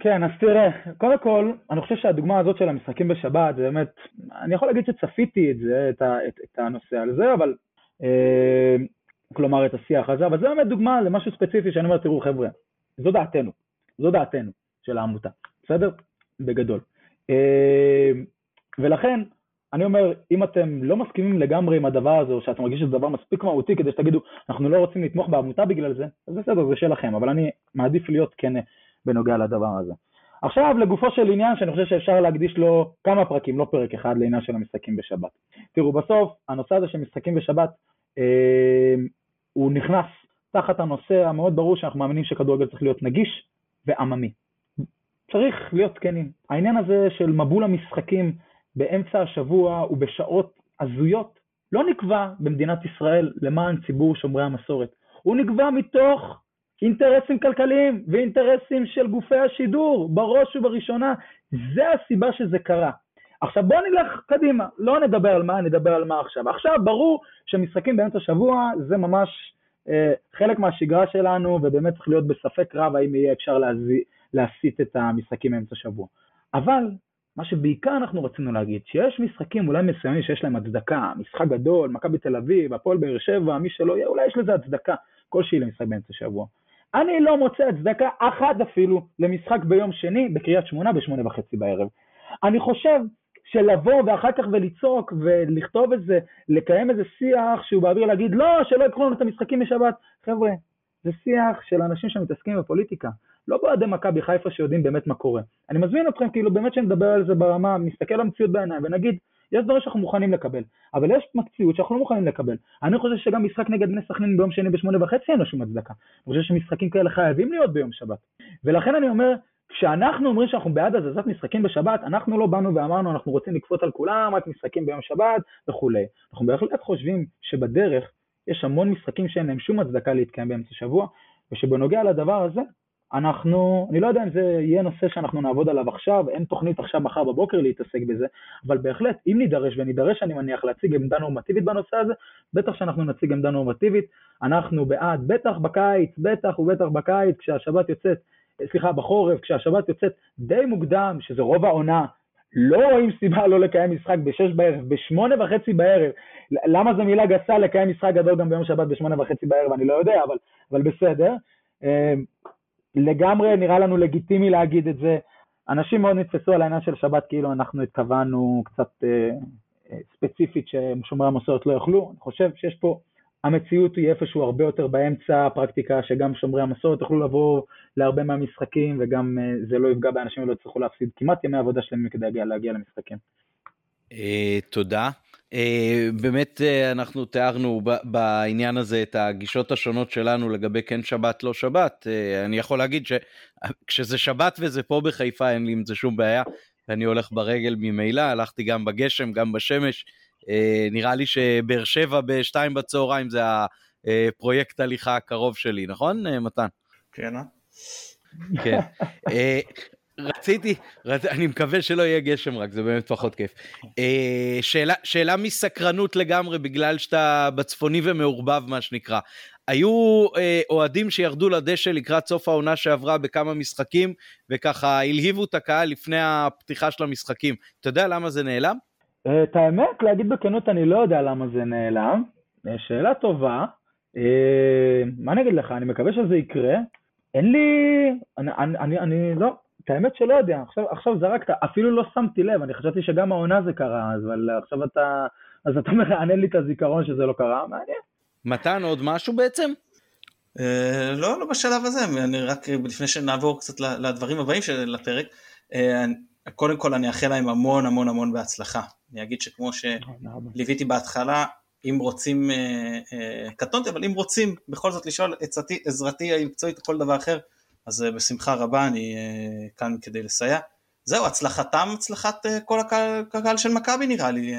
כן, אז תראה, קודם כל, אני חושב שהדוגמה הזאת של המשחקים בשבת, זה באמת, אני יכול להגיד שצפיתי את זה, את, את, את הנושא על זה, אבל, אה, כלומר את השיח הזה, אבל זה באמת דוגמה למשהו ספציפי שאני אומר, תראו חבר'ה, זו דעתנו, זו דעתנו של העמותה, בסדר? בגדול. אה, ולכן, אני אומר, אם אתם לא מסכימים לגמרי עם הדבר הזה, או שאתם מרגישים שזה דבר מספיק מהותי כדי שתגידו, אנחנו לא רוצים לתמוך בעמותה בגלל זה, אז בסדר, זה שלכם, אבל אני מעדיף להיות כן בנוגע לדבר הזה. עכשיו לגופו של עניין שאני חושב שאפשר להקדיש לו כמה פרקים, לא פרק אחד לעניין של המשחקים בשבת. תראו, בסוף הנושא הזה של משחקים בשבת, אה, הוא נכנס תחת הנושא המאוד ברור שאנחנו מאמינים שכדורגל צריך להיות נגיש ועממי. צריך להיות כנים. העניין הזה של מבול המשחקים באמצע השבוע ובשעות הזויות לא נקבע במדינת ישראל למען ציבור שומרי המסורת. הוא נקבע מתוך אינטרסים כלכליים ואינטרסים של גופי השידור, בראש ובראשונה. זה הסיבה שזה קרה. עכשיו בואו נלך קדימה, לא נדבר על מה, נדבר על מה עכשיו. עכשיו ברור שמשחקים באמצע השבוע זה ממש אה, חלק מהשגרה שלנו, ובאמת צריך להיות בספק רב האם יהיה אפשר להסיט את המשחקים באמצע השבוע. אבל מה שבעיקר אנחנו רצינו להגיד, שיש משחקים אולי מסוימים שיש להם הצדקה, משחק גדול, מכבי תל אביב, הפועל באר שבע, מי שלא יהיה, אולי יש לזה הצדקה כלשהי למשחק באמצע השבוע. אני לא מוצא הצדקה אחת אפילו למשחק ביום שני בקריית שמונה בשמונה וחצי בערב. אני חושב שלבוא ואחר כך ולצעוק ולכתוב את זה, לקיים איזה שיח שהוא באוויר להגיד לא, שלא יקחו לנו את המשחקים בשבת. חבר'ה, זה שיח של אנשים שמתעסקים בפוליטיקה. לא באוהדי מכבי חיפה שיודעים באמת מה קורה. אני מזמין אתכם כאילו באמת שנדבר על זה ברמה, נסתכל על המציאות בעיניים ונגיד, יש דברים שאנחנו מוכנים לקבל, אבל יש מציאות שאנחנו לא מוכנים לקבל. אני חושב שגם משחק נגד בני סכנין ביום שני בשמונה וחצי אין לו שום הצדקה. אני חושב שמשחקים כאלה חייבים להיות ביום שבת. ולכן אני אומר, כשאנחנו אומרים שאנחנו בעד הזזת משחקים בשבת, אנחנו לא באנו ואמרנו אנחנו רוצים לקפוץ על כולם, רק משחקים ביום שבת וכולי. אנחנו בהחלט חושבים שבדרך יש המון משחקים שאין להם שום הצדקה להתקיים באמצע השבוע, ושבנוגע לדבר הזה, אנחנו, אני לא יודע אם זה יהיה נושא שאנחנו נעבוד עליו עכשיו, אין תוכנית עכשיו מחר בבוקר להתעסק בזה, אבל בהחלט, אם נידרש, ונידרש אני מניח להציג עמדה נורמטיבית בנושא הזה, בטח שאנחנו נציג עמדה נורמטיבית, אנחנו בעד, בטח בקיץ, בטח ובטח בקיץ, כשהשבת יוצאת, סליחה, בחורף, כשהשבת יוצאת די מוקדם, שזה רוב העונה, לא רואים סיבה לא לקיים משחק בשש בערב, בשמונה וחצי בערב. למה זו מילה גסה לקיים משחק גדול גם ביום שבת בשמונה וחצי בערב, אני לא יודע, אבל, אבל בסדר. לגמרי נראה לנו לגיטימי להגיד את זה. אנשים מאוד נתפסו על העניין של שבת כאילו אנחנו התכוונו קצת אה, אה, ספציפית ששומרי המסורת לא יאכלו. אני חושב שיש פה, המציאות היא איפשהו הרבה יותר באמצע הפרקטיקה, שגם שומרי המסורת יוכלו לבוא להרבה מהמשחקים, וגם אה, זה לא יפגע באנשים ולא יצטרכו להפסיד כמעט ימי עבודה שלהם כדי להגיע, להגיע למשחקים. אה, תודה. באמת אנחנו תיארנו בעניין הזה את הגישות השונות שלנו לגבי כן שבת לא שבת. אני יכול להגיד שכשזה שבת וזה פה בחיפה אין לי עם זה שום בעיה. ואני הולך ברגל ממילא, הלכתי גם בגשם, גם בשמש. נראה לי שבאר שבע בשתיים בצהריים זה הפרויקט הליכה הקרוב שלי, נכון מתן? כן, אה? כן. רציתי, רצ... אני מקווה שלא יהיה גשם רק, זה באמת פחות כיף. אה, שאלה, שאלה מסקרנות לגמרי, בגלל שאתה בצפוני ומעורבב, מה שנקרא. היו אה, אוהדים שירדו לדשא לקראת סוף העונה שעברה בכמה משחקים, וככה הלהיבו את הקהל לפני הפתיחה של המשחקים. אתה יודע למה זה נעלם? אה, את האמת, להגיד בכנות, אני לא יודע למה זה נעלם. שאלה טובה. מה אני אגיד לך, אני מקווה שזה יקרה. אין לי, אני, אני, אני, אני לא, את האמת שלא יודע, עכשיו, עכשיו זרקת, אפילו לא שמתי לב, אני חשבתי שגם העונה זה קרה, אבל עכשיו אתה, אז אתה מרענן לי את הזיכרון שזה לא קרה, מעניין. מתן, עוד משהו בעצם? Uh, לא, לא בשלב הזה, אני רק לפני שנעבור קצת לדברים הבאים של הפרק, uh, קודם כל אני אאחל להם המון המון המון בהצלחה. אני אגיד שכמו שליוויתי בהתחלה, אם רוצים, uh, קטונתי, אבל אם רוצים בכל זאת לשאול עצתי, עזרתי המקצועית או כל דבר אחר, אז אה, בשמחה רבה אני אה, כאן כדי לסייע. זהו, הצלחתם, הצלחת אה, כל הקהל של מכבי נראה לי.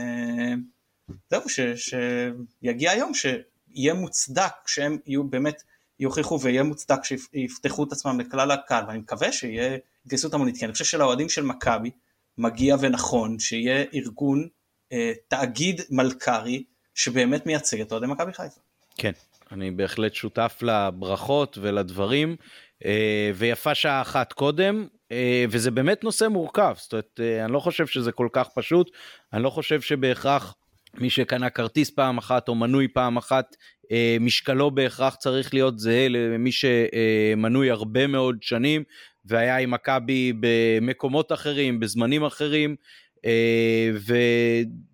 זהו, ש, שיגיע היום שיהיה מוצדק שהם יהיו באמת, יוכיחו ויהיה מוצדק שיפתחו את עצמם לכלל הקהל, ואני מקווה שיהיה התגייסות המונית, כי אני חושב שלאוהדים של מכבי מגיע ונכון שיהיה ארגון, תאגיד מלכ"רי, שבאמת מייצג את אוהדי מכבי חיפה. כן, אני בהחלט שותף לברכות ולדברים. אה, ויפה שעה אחת קודם, אה, וזה באמת נושא מורכב, זאת אומרת, אה, אני לא חושב שזה כל כך פשוט, אני לא חושב שבהכרח מי שקנה כרטיס פעם אחת או מנוי פעם אחת, משקלו בהכרח צריך להיות זהה למי שמנוי הרבה מאוד שנים, והיה עם מכבי במקומות אחרים, בזמנים אחרים,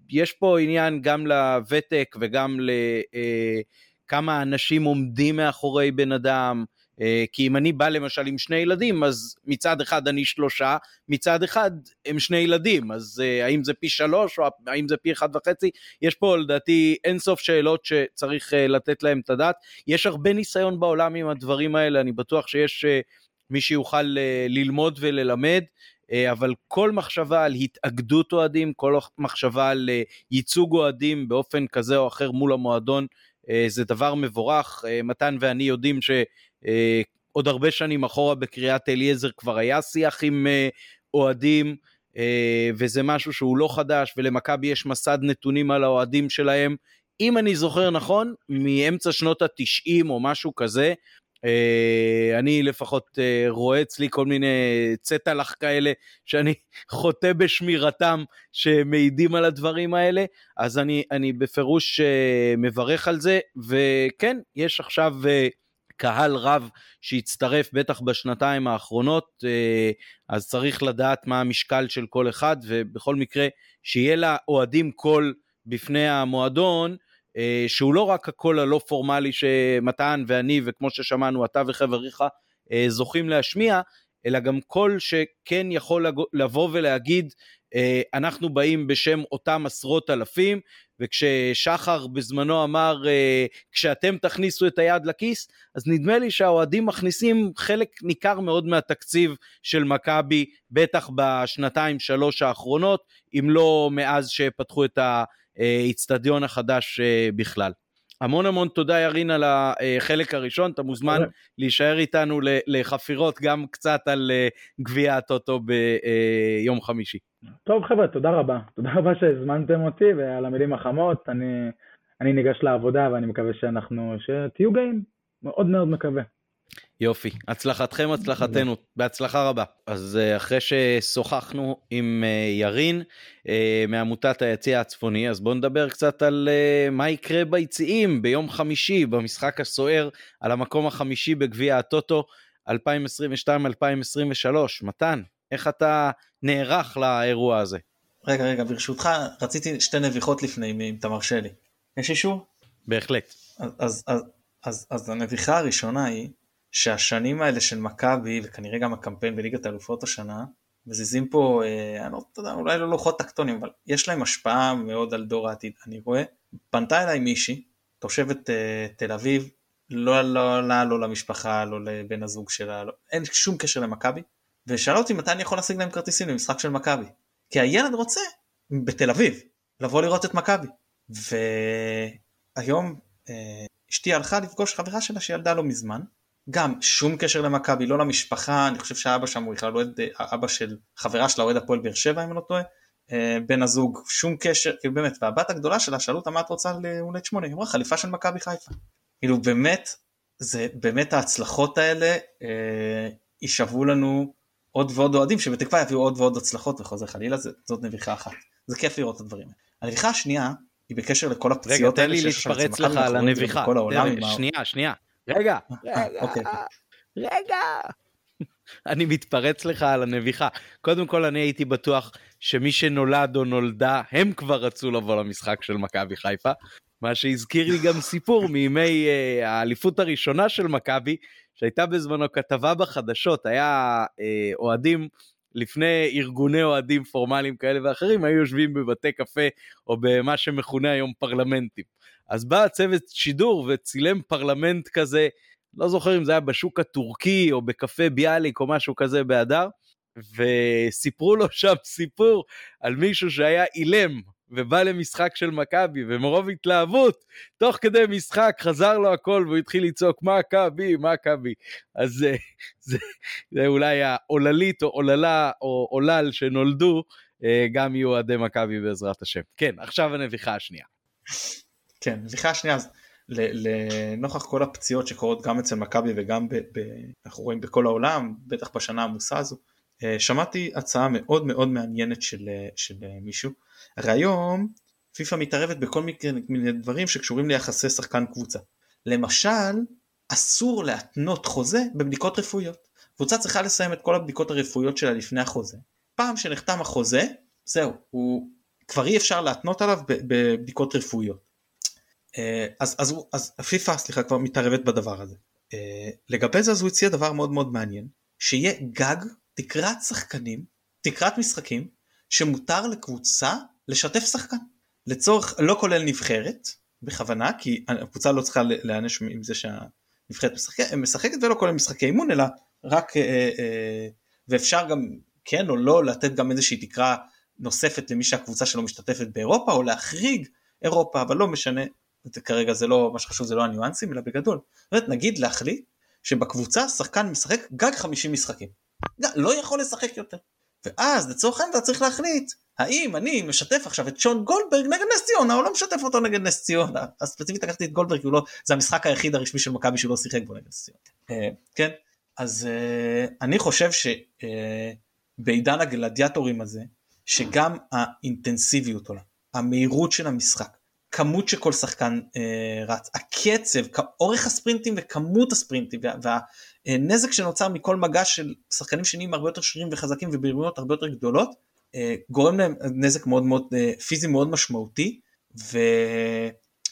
ויש פה עניין גם לוותק וגם לכמה אנשים עומדים מאחורי בן אדם, כי אם אני בא למשל עם שני ילדים, אז מצד אחד אני שלושה, מצד אחד הם שני ילדים, אז אה, האם זה פי שלוש או האם זה פי אחד וחצי? יש פה לדעתי אינסוף שאלות שצריך אה, לתת להם את הדעת. יש הרבה ניסיון בעולם עם הדברים האלה, אני בטוח שיש מי שיוכל ללמוד וללמד. אבל כל מחשבה על התאגדות אוהדים, כל מחשבה על ייצוג אוהדים באופן כזה או אחר מול המועדון, זה דבר מבורך. מתן ואני יודעים ש... אה, עוד הרבה שנים אחורה בקריאת אליעזר כבר היה שיח עם אה, אוהדים, אה, וזה משהו שהוא לא חדש, ולמכבי יש מסד נתונים על האוהדים שלהם. אם אני זוכר נכון, מאמצע שנות התשעים או משהו כזה, אני לפחות רואה אצלי כל מיני צטלח כאלה שאני [laughs] חוטא בשמירתם שמעידים על הדברים האלה, אז אני, אני בפירוש מברך על זה, וכן, יש עכשיו קהל רב שהצטרף בטח בשנתיים האחרונות, אה, אז צריך לדעת מה המשקל של כל אחד, ובכל מקרה שיהיה לאוהדים קול בפני המועדון, אה, שהוא לא רק הקול הלא פורמלי שמתן ואני, וכמו ששמענו, אתה וחבריך אה, זוכים להשמיע, אלא גם קול שכן יכול לבוא ולהגיד, אנחנו באים בשם אותם עשרות אלפים, וכששחר בזמנו אמר כשאתם תכניסו את היד לכיס אז נדמה לי שהאוהדים מכניסים חלק ניכר מאוד מהתקציב של מכבי בטח בשנתיים שלוש האחרונות אם לא מאז שפתחו את האיצטדיון החדש בכלל. המון המון תודה ירין על החלק הראשון, אתה מוזמן להישאר איתנו לחפירות גם קצת על גביע הטוטו ביום חמישי. טוב חבר'ה, תודה רבה. תודה רבה שהזמנתם אותי ועל המילים החמות. אני, אני ניגש לעבודה ואני מקווה שאנחנו, שתהיו גאים. מאוד מאוד מקווה. יופי, הצלחתכם הצלחתנו, בהצלחה רבה. אז אה, אחרי ששוחחנו עם אה, ירין אה, מעמותת היציע הצפוני, אז בואו נדבר קצת על מה יקרה ביציעים ביום חמישי במשחק הסוער על המקום החמישי בגביע הטוטו 2022-2023. מתן, איך אתה נערך לאירוע הזה? רגע, רגע, ברשותך, רציתי שתי נביחות לפני, אם אתה מרשה לי. יש אישור? בהחלט. אז, אז, אז, אז, אז הנביחה הראשונה היא שהשנים האלה של מכבי וכנראה גם הקמפיין בליגת האלופות השנה מזיזים פה, אה, אני לא יודע, אולי לא לוחות טקטונים, אבל יש להם השפעה מאוד על דור העתיד. אני רואה, פנתה אליי מישהי, תושבת אה, תל אביב, לא לא, לא, לא למשפחה, לא לבן הזוג שלה, לא, אין שום קשר למכבי, ושאלה אותי מתי אני יכול להשיג להם כרטיסים למשחק של מכבי. כי הילד רוצה, בתל אביב, לבוא לראות את מכבי. והיום אה, אשתי הלכה לפגוש חברה שלה שילדה לא מזמן, גם שום קשר למכבי, לא למשפחה, אני חושב שהאבא שם הוא בכלל אוהד, האבא של חברה שלה אוהד הפועל באר שבע אם אני לא טועה, אה, בן הזוג, שום קשר, כאילו באמת, והבת הגדולה שלה שאלו אותה מה את רוצה להולדת שמונה, היא אמרה חליפה של מכבי חיפה. כאילו באמת, זה באמת ההצלחות האלה אה, יישבו לנו עוד ועוד אוהדים שבתקווה יביאו עוד ועוד הצלחות וחוזר חלילה, זאת נביכה אחת. זה כיף לראות את הדברים. הנביכה השנייה היא בקשר לכל הפציעות האלה שיש עכשיו אצל מכבי, אנחנו רואים את זה בכל העולם. שנייה, שנייה. רגע, אה, רגע, אוקיי. רגע. [laughs] אני מתפרץ לך על הנביחה. קודם כל אני הייתי בטוח שמי שנולד או נולדה הם כבר רצו לבוא למשחק של מכבי חיפה. מה שהזכיר לי גם סיפור [laughs] מימי uh, האליפות הראשונה של מכבי שהייתה בזמנו כתבה בחדשות היה uh, אוהדים לפני ארגוני אוהדים פורמליים כאלה ואחרים היו יושבים בבתי קפה או במה שמכונה היום פרלמנטים. אז בא צוות שידור וצילם פרלמנט כזה, לא זוכר אם זה היה בשוק הטורקי או בקפה ביאליק או משהו כזה באדר, וסיפרו לו שם סיפור על מישהו שהיה אילם ובא למשחק של מכבי ומרוב התלהבות תוך כדי משחק חזר לו הכל והוא התחיל לצעוק מכבי מכבי אז זה, [laughs] זה, זה אולי העוללית או עוללה או עולל שנולדו אה, גם יהיו אוהדי מכבי בעזרת השם כן עכשיו הנביכה השנייה. כן, נביכה שנייה, לנוכח כל הפציעות שקורות גם אצל מכבי וגם ב, ב, אנחנו רואים בכל העולם, בטח בשנה העמוסה הזו, אה, שמעתי הצעה מאוד מאוד מעניינת של, של מישהו. הרי היום פיפ"א מתערבת בכל מיני דברים שקשורים ליחסי שחקן קבוצה. למשל, אסור להתנות חוזה בבדיקות רפואיות. קבוצה צריכה לסיים את כל הבדיקות הרפואיות שלה לפני החוזה. פעם שנחתם החוזה, זהו, הוא כבר אי אפשר להתנות עליו בבדיקות רפואיות. אה, אז, אז, אז פיפ"א סליחה כבר מתערבת בדבר הזה. אה, לגבי זה אז הוא הציע דבר מאוד מאוד מעניין שיהיה גג תקרת שחקנים תקרת משחקים שמותר לקבוצה לשתף שחקן לצורך לא כולל נבחרת בכוונה כי הקבוצה לא צריכה להיענש עם זה שהנבחרת משחקת, משחקת ולא כולל משחקי אימון אלא רק אה, אה, ואפשר גם כן או לא לתת גם איזושהי תקרה נוספת למי שהקבוצה שלו משתתפת באירופה או להחריג אירופה אבל לא משנה כרגע זה לא מה שחשוב זה לא הניואנסים אלא בגדול. באמת, נגיד להחליט שבקבוצה שחקן משחק גג 50 משחקים. לא יכול לשחק יותר. ואז לצורך העניין אתה צריך להחליט האם אני משתף עכשיו את שון גולדברג נגד נס ציונה או לא משתף אותו נגד נס ציונה. אז ספציפית לקחתי את גולדברג כי לא, זה המשחק היחיד הרשמי של מכבי שהוא לא שיחק בו נגד נס ציונה. Uh, כן, אז uh, אני חושב שבעידן uh, הגלדיאטורים הזה שגם האינטנסיביות עולה, המהירות של המשחק, כמות שכל שחקן אה, רץ, הקצב, אורך הספרינטים וכמות הספרינטים והנזק שנוצר מכל מגע של שחקנים שנהיים הרבה יותר שרירים וחזקים ובריבונות הרבה יותר גדולות, אה, גורם להם נזק מאוד מאוד אה, פיזי מאוד משמעותי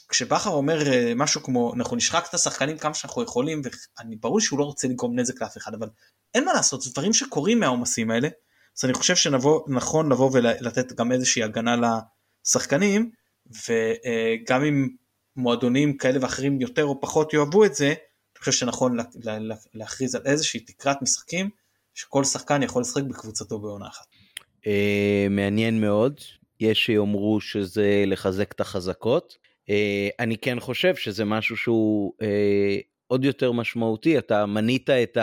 וכשבכר אומר אה, משהו כמו אנחנו נשחק את השחקנים כמה שאנחנו יכולים ואני ברור שהוא לא רוצה לגרום נזק לאף אחד אבל אין מה לעשות זה דברים שקורים מהעומסים האלה אז אני חושב שנכון לבוא ולתת גם איזושהי הגנה לשחקנים. וגם אם מועדונים כאלה ואחרים יותר או פחות יאהבו את זה, אני חושב שנכון להכריז על איזושהי תקרת משחקים שכל שחקן יכול לשחק בקבוצתו בעונה אחת. אה, מעניין מאוד, יש שיאמרו שזה לחזק את החזקות. אה, אני כן חושב שזה משהו שהוא אה, עוד יותר משמעותי, אתה מנית את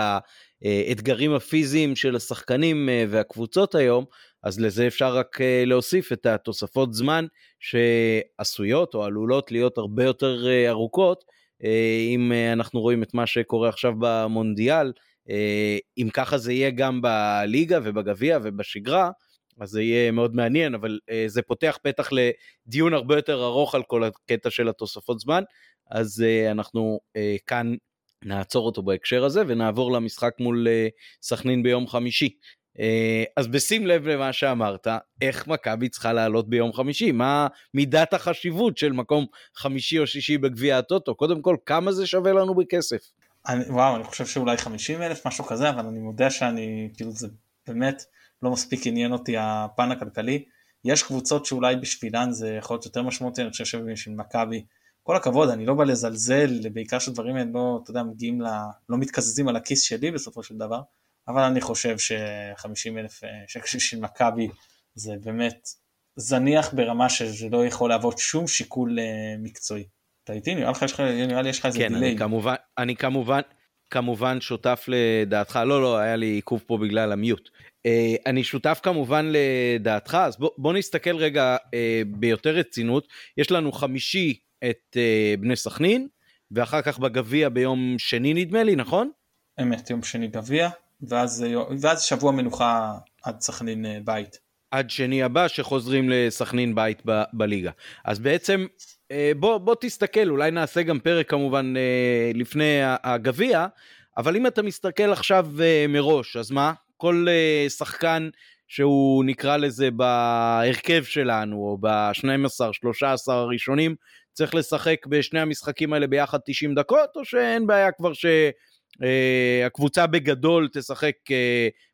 האתגרים הפיזיים של השחקנים והקבוצות היום, אז לזה אפשר רק אה, להוסיף את התוספות זמן שעשויות או עלולות להיות הרבה יותר אה, ארוכות, אה, אם אנחנו רואים את מה שקורה עכשיו במונדיאל, אם ככה זה יהיה גם בליגה ובגביע ובשגרה, אז זה יהיה מאוד מעניין, אבל זה פותח פתח לדיון הרבה יותר ארוך על כל הקטע של התוספות זמן, אז אנחנו כאן נעצור אותו בהקשר הזה ונעבור למשחק מול סכנין ביום חמישי. אה, אז בשים לב למה שאמרת, איך מכבי צריכה לעלות ביום חמישי? מה מידת החשיבות של מקום חמישי או שישי בגביע הטוטו? קודם כל, כמה זה שווה לנו בכסף? אני, וואו, אני חושב שאולי 50 אלף, משהו כזה, אבל אני מודה שאני, כאילו זה באמת, לא מספיק עניין אותי הפן הכלכלי. יש קבוצות שאולי בשבילן זה יכול להיות יותר משמעותי, אני חושב שבשביל מכבי, כל הכבוד, אני לא בא לזלזל, בעיקר שדברים האלה לא, אתה יודע, מגיעים ל... לא מתקזזים על הכיס שלי בסופו של דבר, אבל אני חושב ש-50 אלף אה, שקל של מכבי זה באמת זניח ברמה שזה לא יכול להוות שום שיקול אה, מקצועי. אתה איתי? נראה לך נראה לי יש לך איזה כן, דיליי. אני כמובן, אני כמובן, כמובן שותף לדעתך, לא, לא, היה לי עיכוב פה בגלל המיוט. Uh, אני שותף כמובן לדעתך, אז בוא, בוא נסתכל רגע uh, ביותר רצינות. יש לנו חמישי את uh, בני סכנין, ואחר כך בגביע ביום שני נדמה לי, נכון? אמת, יום שני גביע, ואז, ואז שבוע מנוחה עד סכנין בית. עד שני הבא שחוזרים לסכנין בית ב- בליגה. אז בעצם בוא, בוא תסתכל, אולי נעשה גם פרק כמובן לפני הגביע, אבל אם אתה מסתכל עכשיו מראש, אז מה? כל שחקן שהוא נקרא לזה בהרכב שלנו, או ב-12-13 הראשונים, צריך לשחק בשני המשחקים האלה ביחד 90 דקות, או שאין בעיה כבר שהקבוצה uh, בגדול תשחק uh,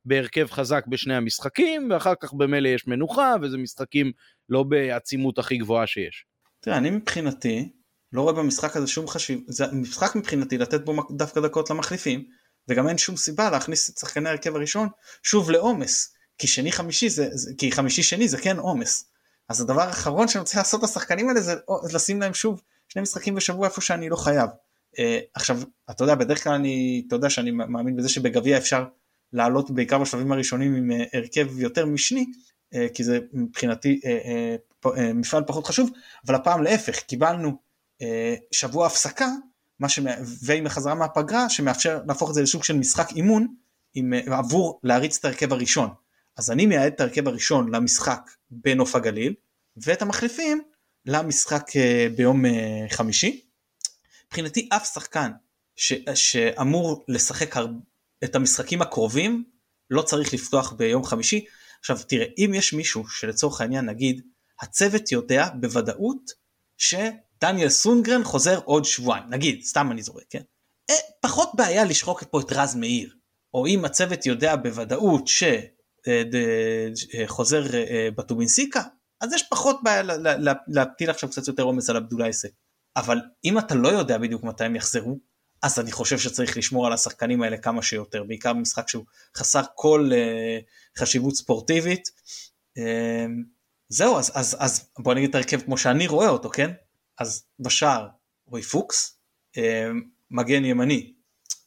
בהרכב חזק בשני המשחקים, ואחר כך במילא יש מנוחה, וזה משחקים לא בעצימות הכי גבוהה שיש. תראה, אני מבחינתי, לא רואה במשחק הזה שום חשיב, זה משחק מבחינתי לתת בו דווקא דקות למחליפים, וגם אין שום סיבה להכניס את שחקני ההרכב הראשון שוב לעומס, כי שני חמישי זה כי חמישי שני זה כן עומס. אז הדבר האחרון שאני רוצה לעשות לשחקנים האלה זה לשים להם שוב שני משחקים בשבוע איפה שאני לא חייב. Uh, עכשיו אתה יודע בדרך כלל אני אתה יודע שאני מאמין בזה שבגביע אפשר לעלות בעיקר בשלבים הראשונים עם uh, הרכב יותר משני uh, כי זה מבחינתי uh, uh, uh, מפעל פחות חשוב אבל הפעם להפך קיבלנו uh, שבוע הפסקה מה ש... ועם החזרה מהפגרה שמאפשר להפוך את זה לסוג של משחק אימון עם... עבור להריץ את ההרכב הראשון. אז אני מייעד את ההרכב הראשון למשחק בנוף הגליל ואת המחליפים למשחק אה, ביום אה, חמישי. מבחינתי אף שחקן ש... שאמור לשחק הר... את המשחקים הקרובים לא צריך לפתוח ביום חמישי. עכשיו תראה אם יש מישהו שלצורך העניין נגיד הצוות יודע בוודאות ש... דניאל סונגרן חוזר עוד שבועיים, נגיד, סתם אני זורק, כן? אה, פחות בעיה לשחוק פה את רז מאיר, או אם הצוות יודע בוודאות שחוזר אה, אה, בטובינסיקה, אז יש פחות בעיה להטיל עכשיו קצת יותר עומס על עבדולייסק. אבל אם אתה לא יודע בדיוק מתי הם יחזרו, אז אני חושב שצריך לשמור על השחקנים האלה כמה שיותר, בעיקר במשחק שהוא חסר כל uh, חשיבות ספורטיבית. Uh, זהו, אז, אז, אז בוא נגיד את ההרכב כמו שאני רואה אותו, כן? אז בשער רועי פוקס, אה, מגן ימני,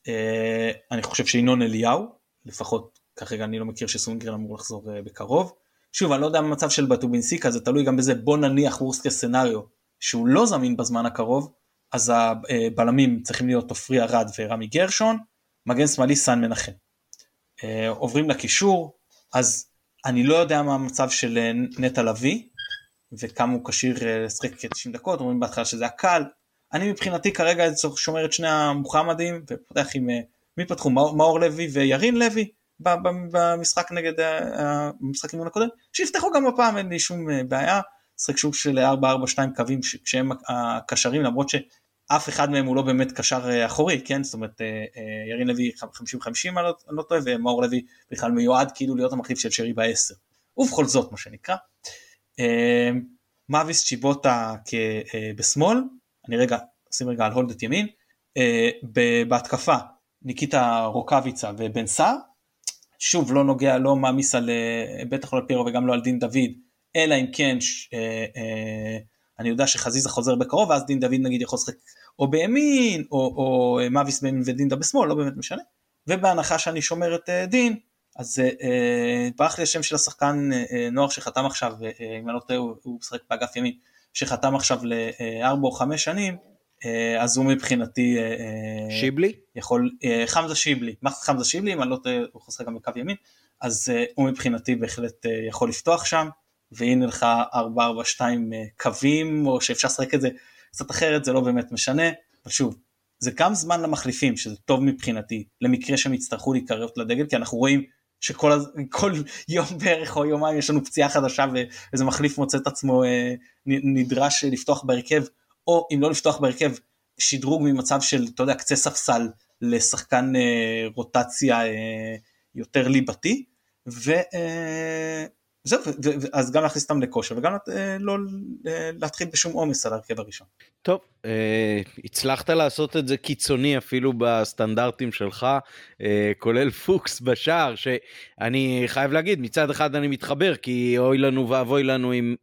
אה, אני חושב שינון אליהו, לפחות כרגע אני לא מכיר שסונגרן אמור לחזור אה, בקרוב. שוב, אני לא יודע במצב של בטובינסיקה, זה תלוי גם בזה, בוא נניח וורסט סצנריו, שהוא לא זמין בזמן הקרוב, אז הבלמים צריכים להיות עופרי ארד ורמי גרשון, מגן שמאלי סן מנחם. עוברים לקישור, אז אני לא יודע מה המצב של נטע לביא, וכמה הוא כשיר אה, לשחק כ-90 דקות, אומרים בהתחלה שזה הקל. אני מבחינתי כרגע שומר את שני המוחמדים ופותח עם, אה, מי פתחו? מאור לוי וירין לוי במשחק נגד, המשחק אימון הקודם, שיפתחו גם הפעם, אין לי שום אה, בעיה. שחק שוב של 4-4-2 קווים כשהם הקשרים למרות שאף אחד מהם הוא לא באמת קשר אחורי, כן? זאת אומרת ירין לוי 50-50 אני לא טועה ומאור לוי בכלל מיועד כאילו להיות המחליף של שרי בעשר. ובכל זאת מה שנקרא. מאביס צ'יבוטה אה, בשמאל, אני רגע, שים רגע על הולד את ימין, אה, בהתקפה ניקיטה רוקאביצה ובן סער, שוב לא נוגע, לא מעמיס על, אה, בטח לא על פירו וגם לא על דין דוד, אלא אם כן אני יודע שחזיזה חוזר בקרוב ואז דין דוד נגיד יכול לשחק או בימין או, או מאביס בימין ודינדה בשמאל, לא באמת משנה, ובהנחה שאני שומר את דין, אז אה, ברח לי השם של השחקן אה, אה, נוער שחתם עכשיו, אם אני לא טועה הוא משחק באגף ימין, שחתם עכשיו לארבע או חמש שנים, אז הוא מבחינתי שיבלי? יכול, חמזה שיבלי, מה חמזה שיבלי, אם אני לא טועה הוא חוסר גם בקו ימין, אז הוא מבחינתי בהחלט יכול לפתוח שם, והנה לך 4-4-2 קווים, או שאפשר לשחק את זה קצת אחרת, זה לא באמת משנה, אבל שוב, זה גם זמן למחליפים, שזה טוב מבחינתי, למקרה שהם יצטרכו להיקרב לדגל, כי אנחנו רואים שכל כל יום בערך או יומיים יש לנו פציעה חדשה ואיזה מחליף מוצא את עצמו אה, נדרש לפתוח בהרכב, או אם לא לפתוח בהרכב, שדרוג ממצב של, אתה יודע, קצה ספסל לשחקן אה, רוטציה אה, יותר ליבתי. ו... זהו, אז גם להכניס אותם לכושר וגם אה, לא אה, להתחיל בשום עומס על ההרכב הראשון. טוב, אה, הצלחת לעשות את זה קיצוני אפילו בסטנדרטים שלך, כולל פוקס בשער, שאני חייב להגיד, מצד אחד אני מתחבר, כי אוי לנו ואבוי לנו אם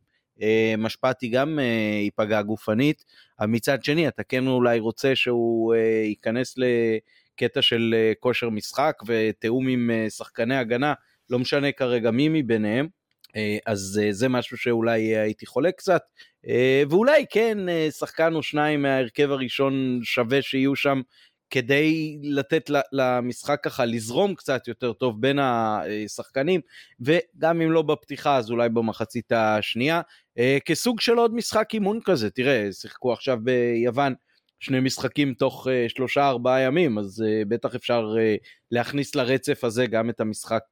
משפטי גם ייפגע גופנית, אבל מצד שני אתה כן אולי רוצה שהוא ייכנס לקטע של כושר משחק ותיאום עם שחקני הגנה. לא משנה כרגע מי מביניהם, אז אה, זה משהו שאולי הייתי חולק קצת, אה, ואולי כן שחקן או שניים מההרכב הראשון שווה שיהיו שם כדי לתת למשחק ככה לזרום קצת יותר טוב בין השחקנים, וגם אם לא בפתיחה אז אולי במחצית השנייה, כסוג של עוד משחק אימון כזה, תראה, שיחקו עכשיו ביוון שני משחקים תוך שלושה ארבעה ימים, אז בטח אפשר להכניס לרצף הזה גם את המשחק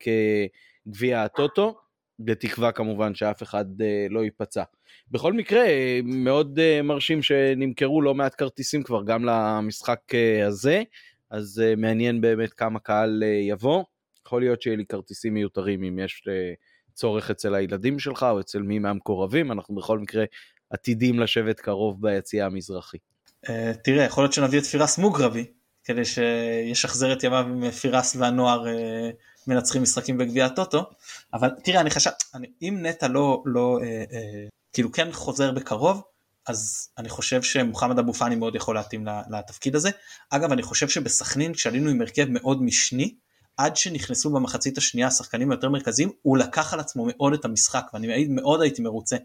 גביע הטוטו. בתקווה כמובן שאף אחד uh, לא ייפצע. בכל מקרה, מאוד uh, מרשים שנמכרו לא מעט כרטיסים כבר גם למשחק uh, הזה, אז uh, מעניין באמת כמה קהל uh, יבוא. יכול להיות שיהיה לי כרטיסים מיותרים אם יש uh, צורך אצל הילדים שלך או אצל מי מהמקורבים, אנחנו בכל מקרה עתידים לשבת קרוב ביציאה המזרחי. Uh, תראה, יכול להיות שנביא את פירס מוגרבי, כדי שישחזר את ימיו עם פירס והנוער. Uh... מנצחים משחקים בגביע הטוטו, אבל תראה אני חשב, אני, אם נטע לא, לא אה, אה, כאילו כן חוזר בקרוב, אז אני חושב שמוחמד אבו פאני מאוד יכול להתאים לתפקיד הזה. אגב אני חושב שבסכנין כשעלינו עם הרכב מאוד משני, עד שנכנסו במחצית השנייה השחקנים היותר מרכזיים, הוא לקח על עצמו מאוד את המשחק, ואני מאוד הייתי מרוצה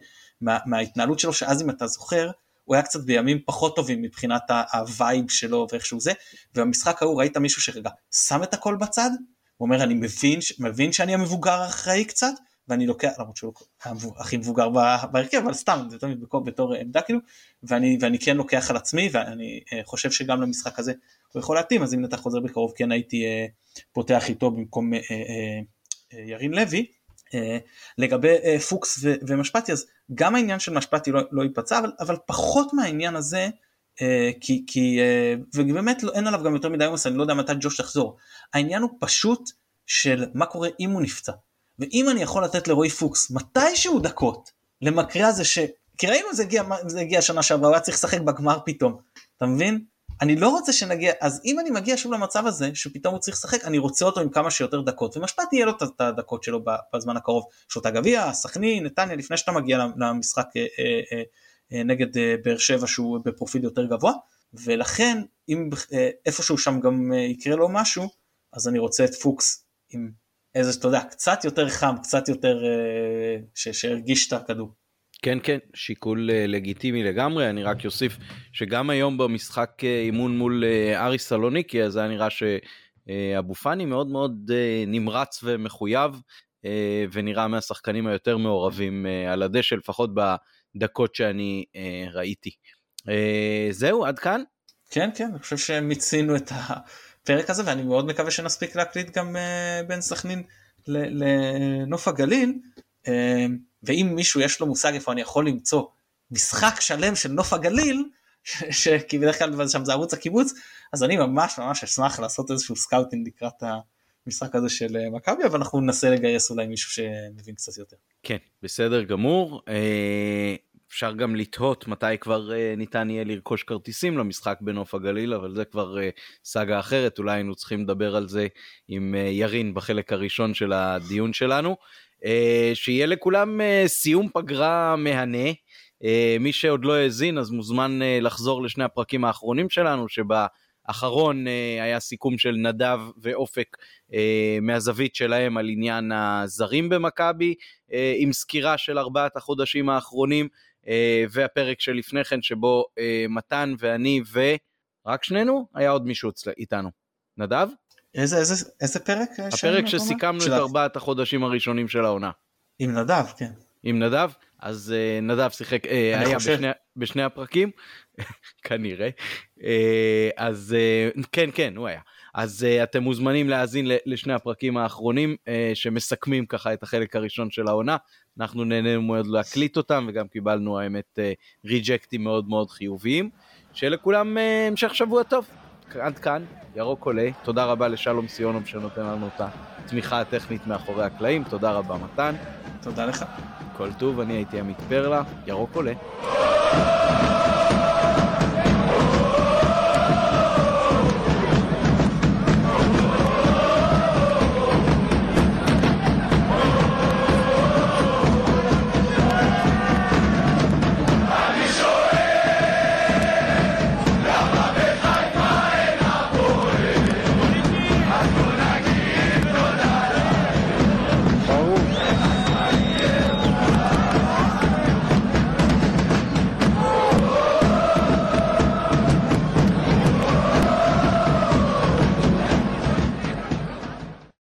מה, מההתנהלות שלו, שאז אם אתה זוכר, הוא היה קצת בימים פחות טובים מבחינת הווייב שלו ואיכשהו זה, ובמשחק ההוא ראית מישהו שרגע שם את הכל בצד, הוא אומר אני מבין, מבין שאני המבוגר האחראי קצת ואני לוקח, למרות שהוא הכי מבוגר בהרכב, אבל סתם, זה תמיד בתור, בתור עמדה כאילו, ואני, ואני כן לוקח על עצמי ואני uh, חושב שגם למשחק הזה הוא יכול להתאים, אז אם אתה חוזר בקרוב כן הייתי uh, פותח איתו במקום uh, ירין לוי. לגבי פוקס ומשפטי אז גם העניין של משפטי לא, לא ייפצע אבל, אבל פחות מהעניין הזה אה, כי, כי אה, ובאמת לא, אין עליו גם יותר מדי עומס, אני לא יודע מתי ג'וש יחזור. העניין הוא פשוט של מה קורה אם הוא נפצע. ואם אני יכול לתת לרועי פוקס מתישהו דקות למקרה זה ש... כי ראינו זה הגיע, זה הגיע שנה שעברה, הוא היה צריך לשחק בגמר פתאום, אתה מבין? אני לא רוצה שנגיע, אז אם אני מגיע שוב למצב הזה, שפתאום הוא צריך לשחק, אני רוצה אותו עם כמה שיותר דקות, ומשפט יהיה לו את הדקות שלו בזמן הקרוב. את הגביע, סכנין, נתניה, לפני שאתה מגיע למשחק אה, אה, אה, נגד אה, באר שבע שהוא בפרופיל יותר גבוה, ולכן אם אה, איפשהו שם גם יקרה לו משהו, אז אני רוצה את פוקס עם איזה, אתה יודע, קצת יותר חם, קצת יותר שהרגיש את הכדור. כן כן שיקול לגיטימי לגמרי אני רק אוסיף שגם היום במשחק אימון מול ארי סלוניקי אז היה נראה שאבו פאני מאוד מאוד נמרץ ומחויב ונראה מהשחקנים היותר מעורבים על הדשא לפחות דקות שאני אה, ראיתי. אה, זהו, עד כאן? כן, כן, אני חושב שמיצינו את הפרק הזה ואני מאוד מקווה שנספיק להקליט גם אה, בין סכנין לנוף הגליל. אה, ואם מישהו יש לו מושג איפה אני יכול למצוא משחק שלם של נוף הגליל, כי בדרך כלל שם זה ערוץ הקיבוץ, אז אני ממש ממש אשמח לעשות איזשהו scouting לקראת המשחק הזה של אה, מכבי, אבל אנחנו ננסה לגייס אולי מישהו שמבין קצת יותר. כן, בסדר גמור. אה, אפשר גם לתהות מתי כבר אה, ניתן יהיה לרכוש כרטיסים למשחק בנוף הגליל, אבל זה כבר סאגה אחרת, אולי היינו צריכים לדבר על זה עם ירין בחלק הראשון של הדיון שלנו. שיהיה לכולם סיום פגרה מהנה. מי שעוד לא האזין אז מוזמן לחזור לשני הפרקים האחרונים שלנו שבה אחרון אה, היה סיכום של נדב ואופק אה, מהזווית שלהם על עניין הזרים במכבי, אה, עם סקירה של ארבעת החודשים האחרונים, והפרק שלפני כן שבו מתן ואני ורק שנינו, היה עוד מישהו איתנו. נדב? איזה, איזה, איזה פרק? הפרק שסיכמנו את ארבעת החודשים הראשונים של העונה. עם נדב, כן. עם נדב? אז uh, נדב שיחק, uh, היה בשני, בשני הפרקים, [laughs] כנראה. Uh, אז uh, כן, כן, הוא היה. אז uh, אתם מוזמנים להאזין לשני הפרקים האחרונים שמסכמים ככה את החלק הראשון של העונה. אנחנו נהנינו מאוד להקליט אותם וגם קיבלנו האמת ריג'קטים מאוד מאוד חיוביים. שיהיה לכולם uh, המשך שבוע טוב. עד כאן, ירוק עולה. תודה רבה לשלום סיונוב שנותן לנו את התמיכה הטכנית מאחורי הקלעים. תודה רבה, מתן. תודה לך. כל טוב, אני הייתי עמית פרלה, ירוק עולה.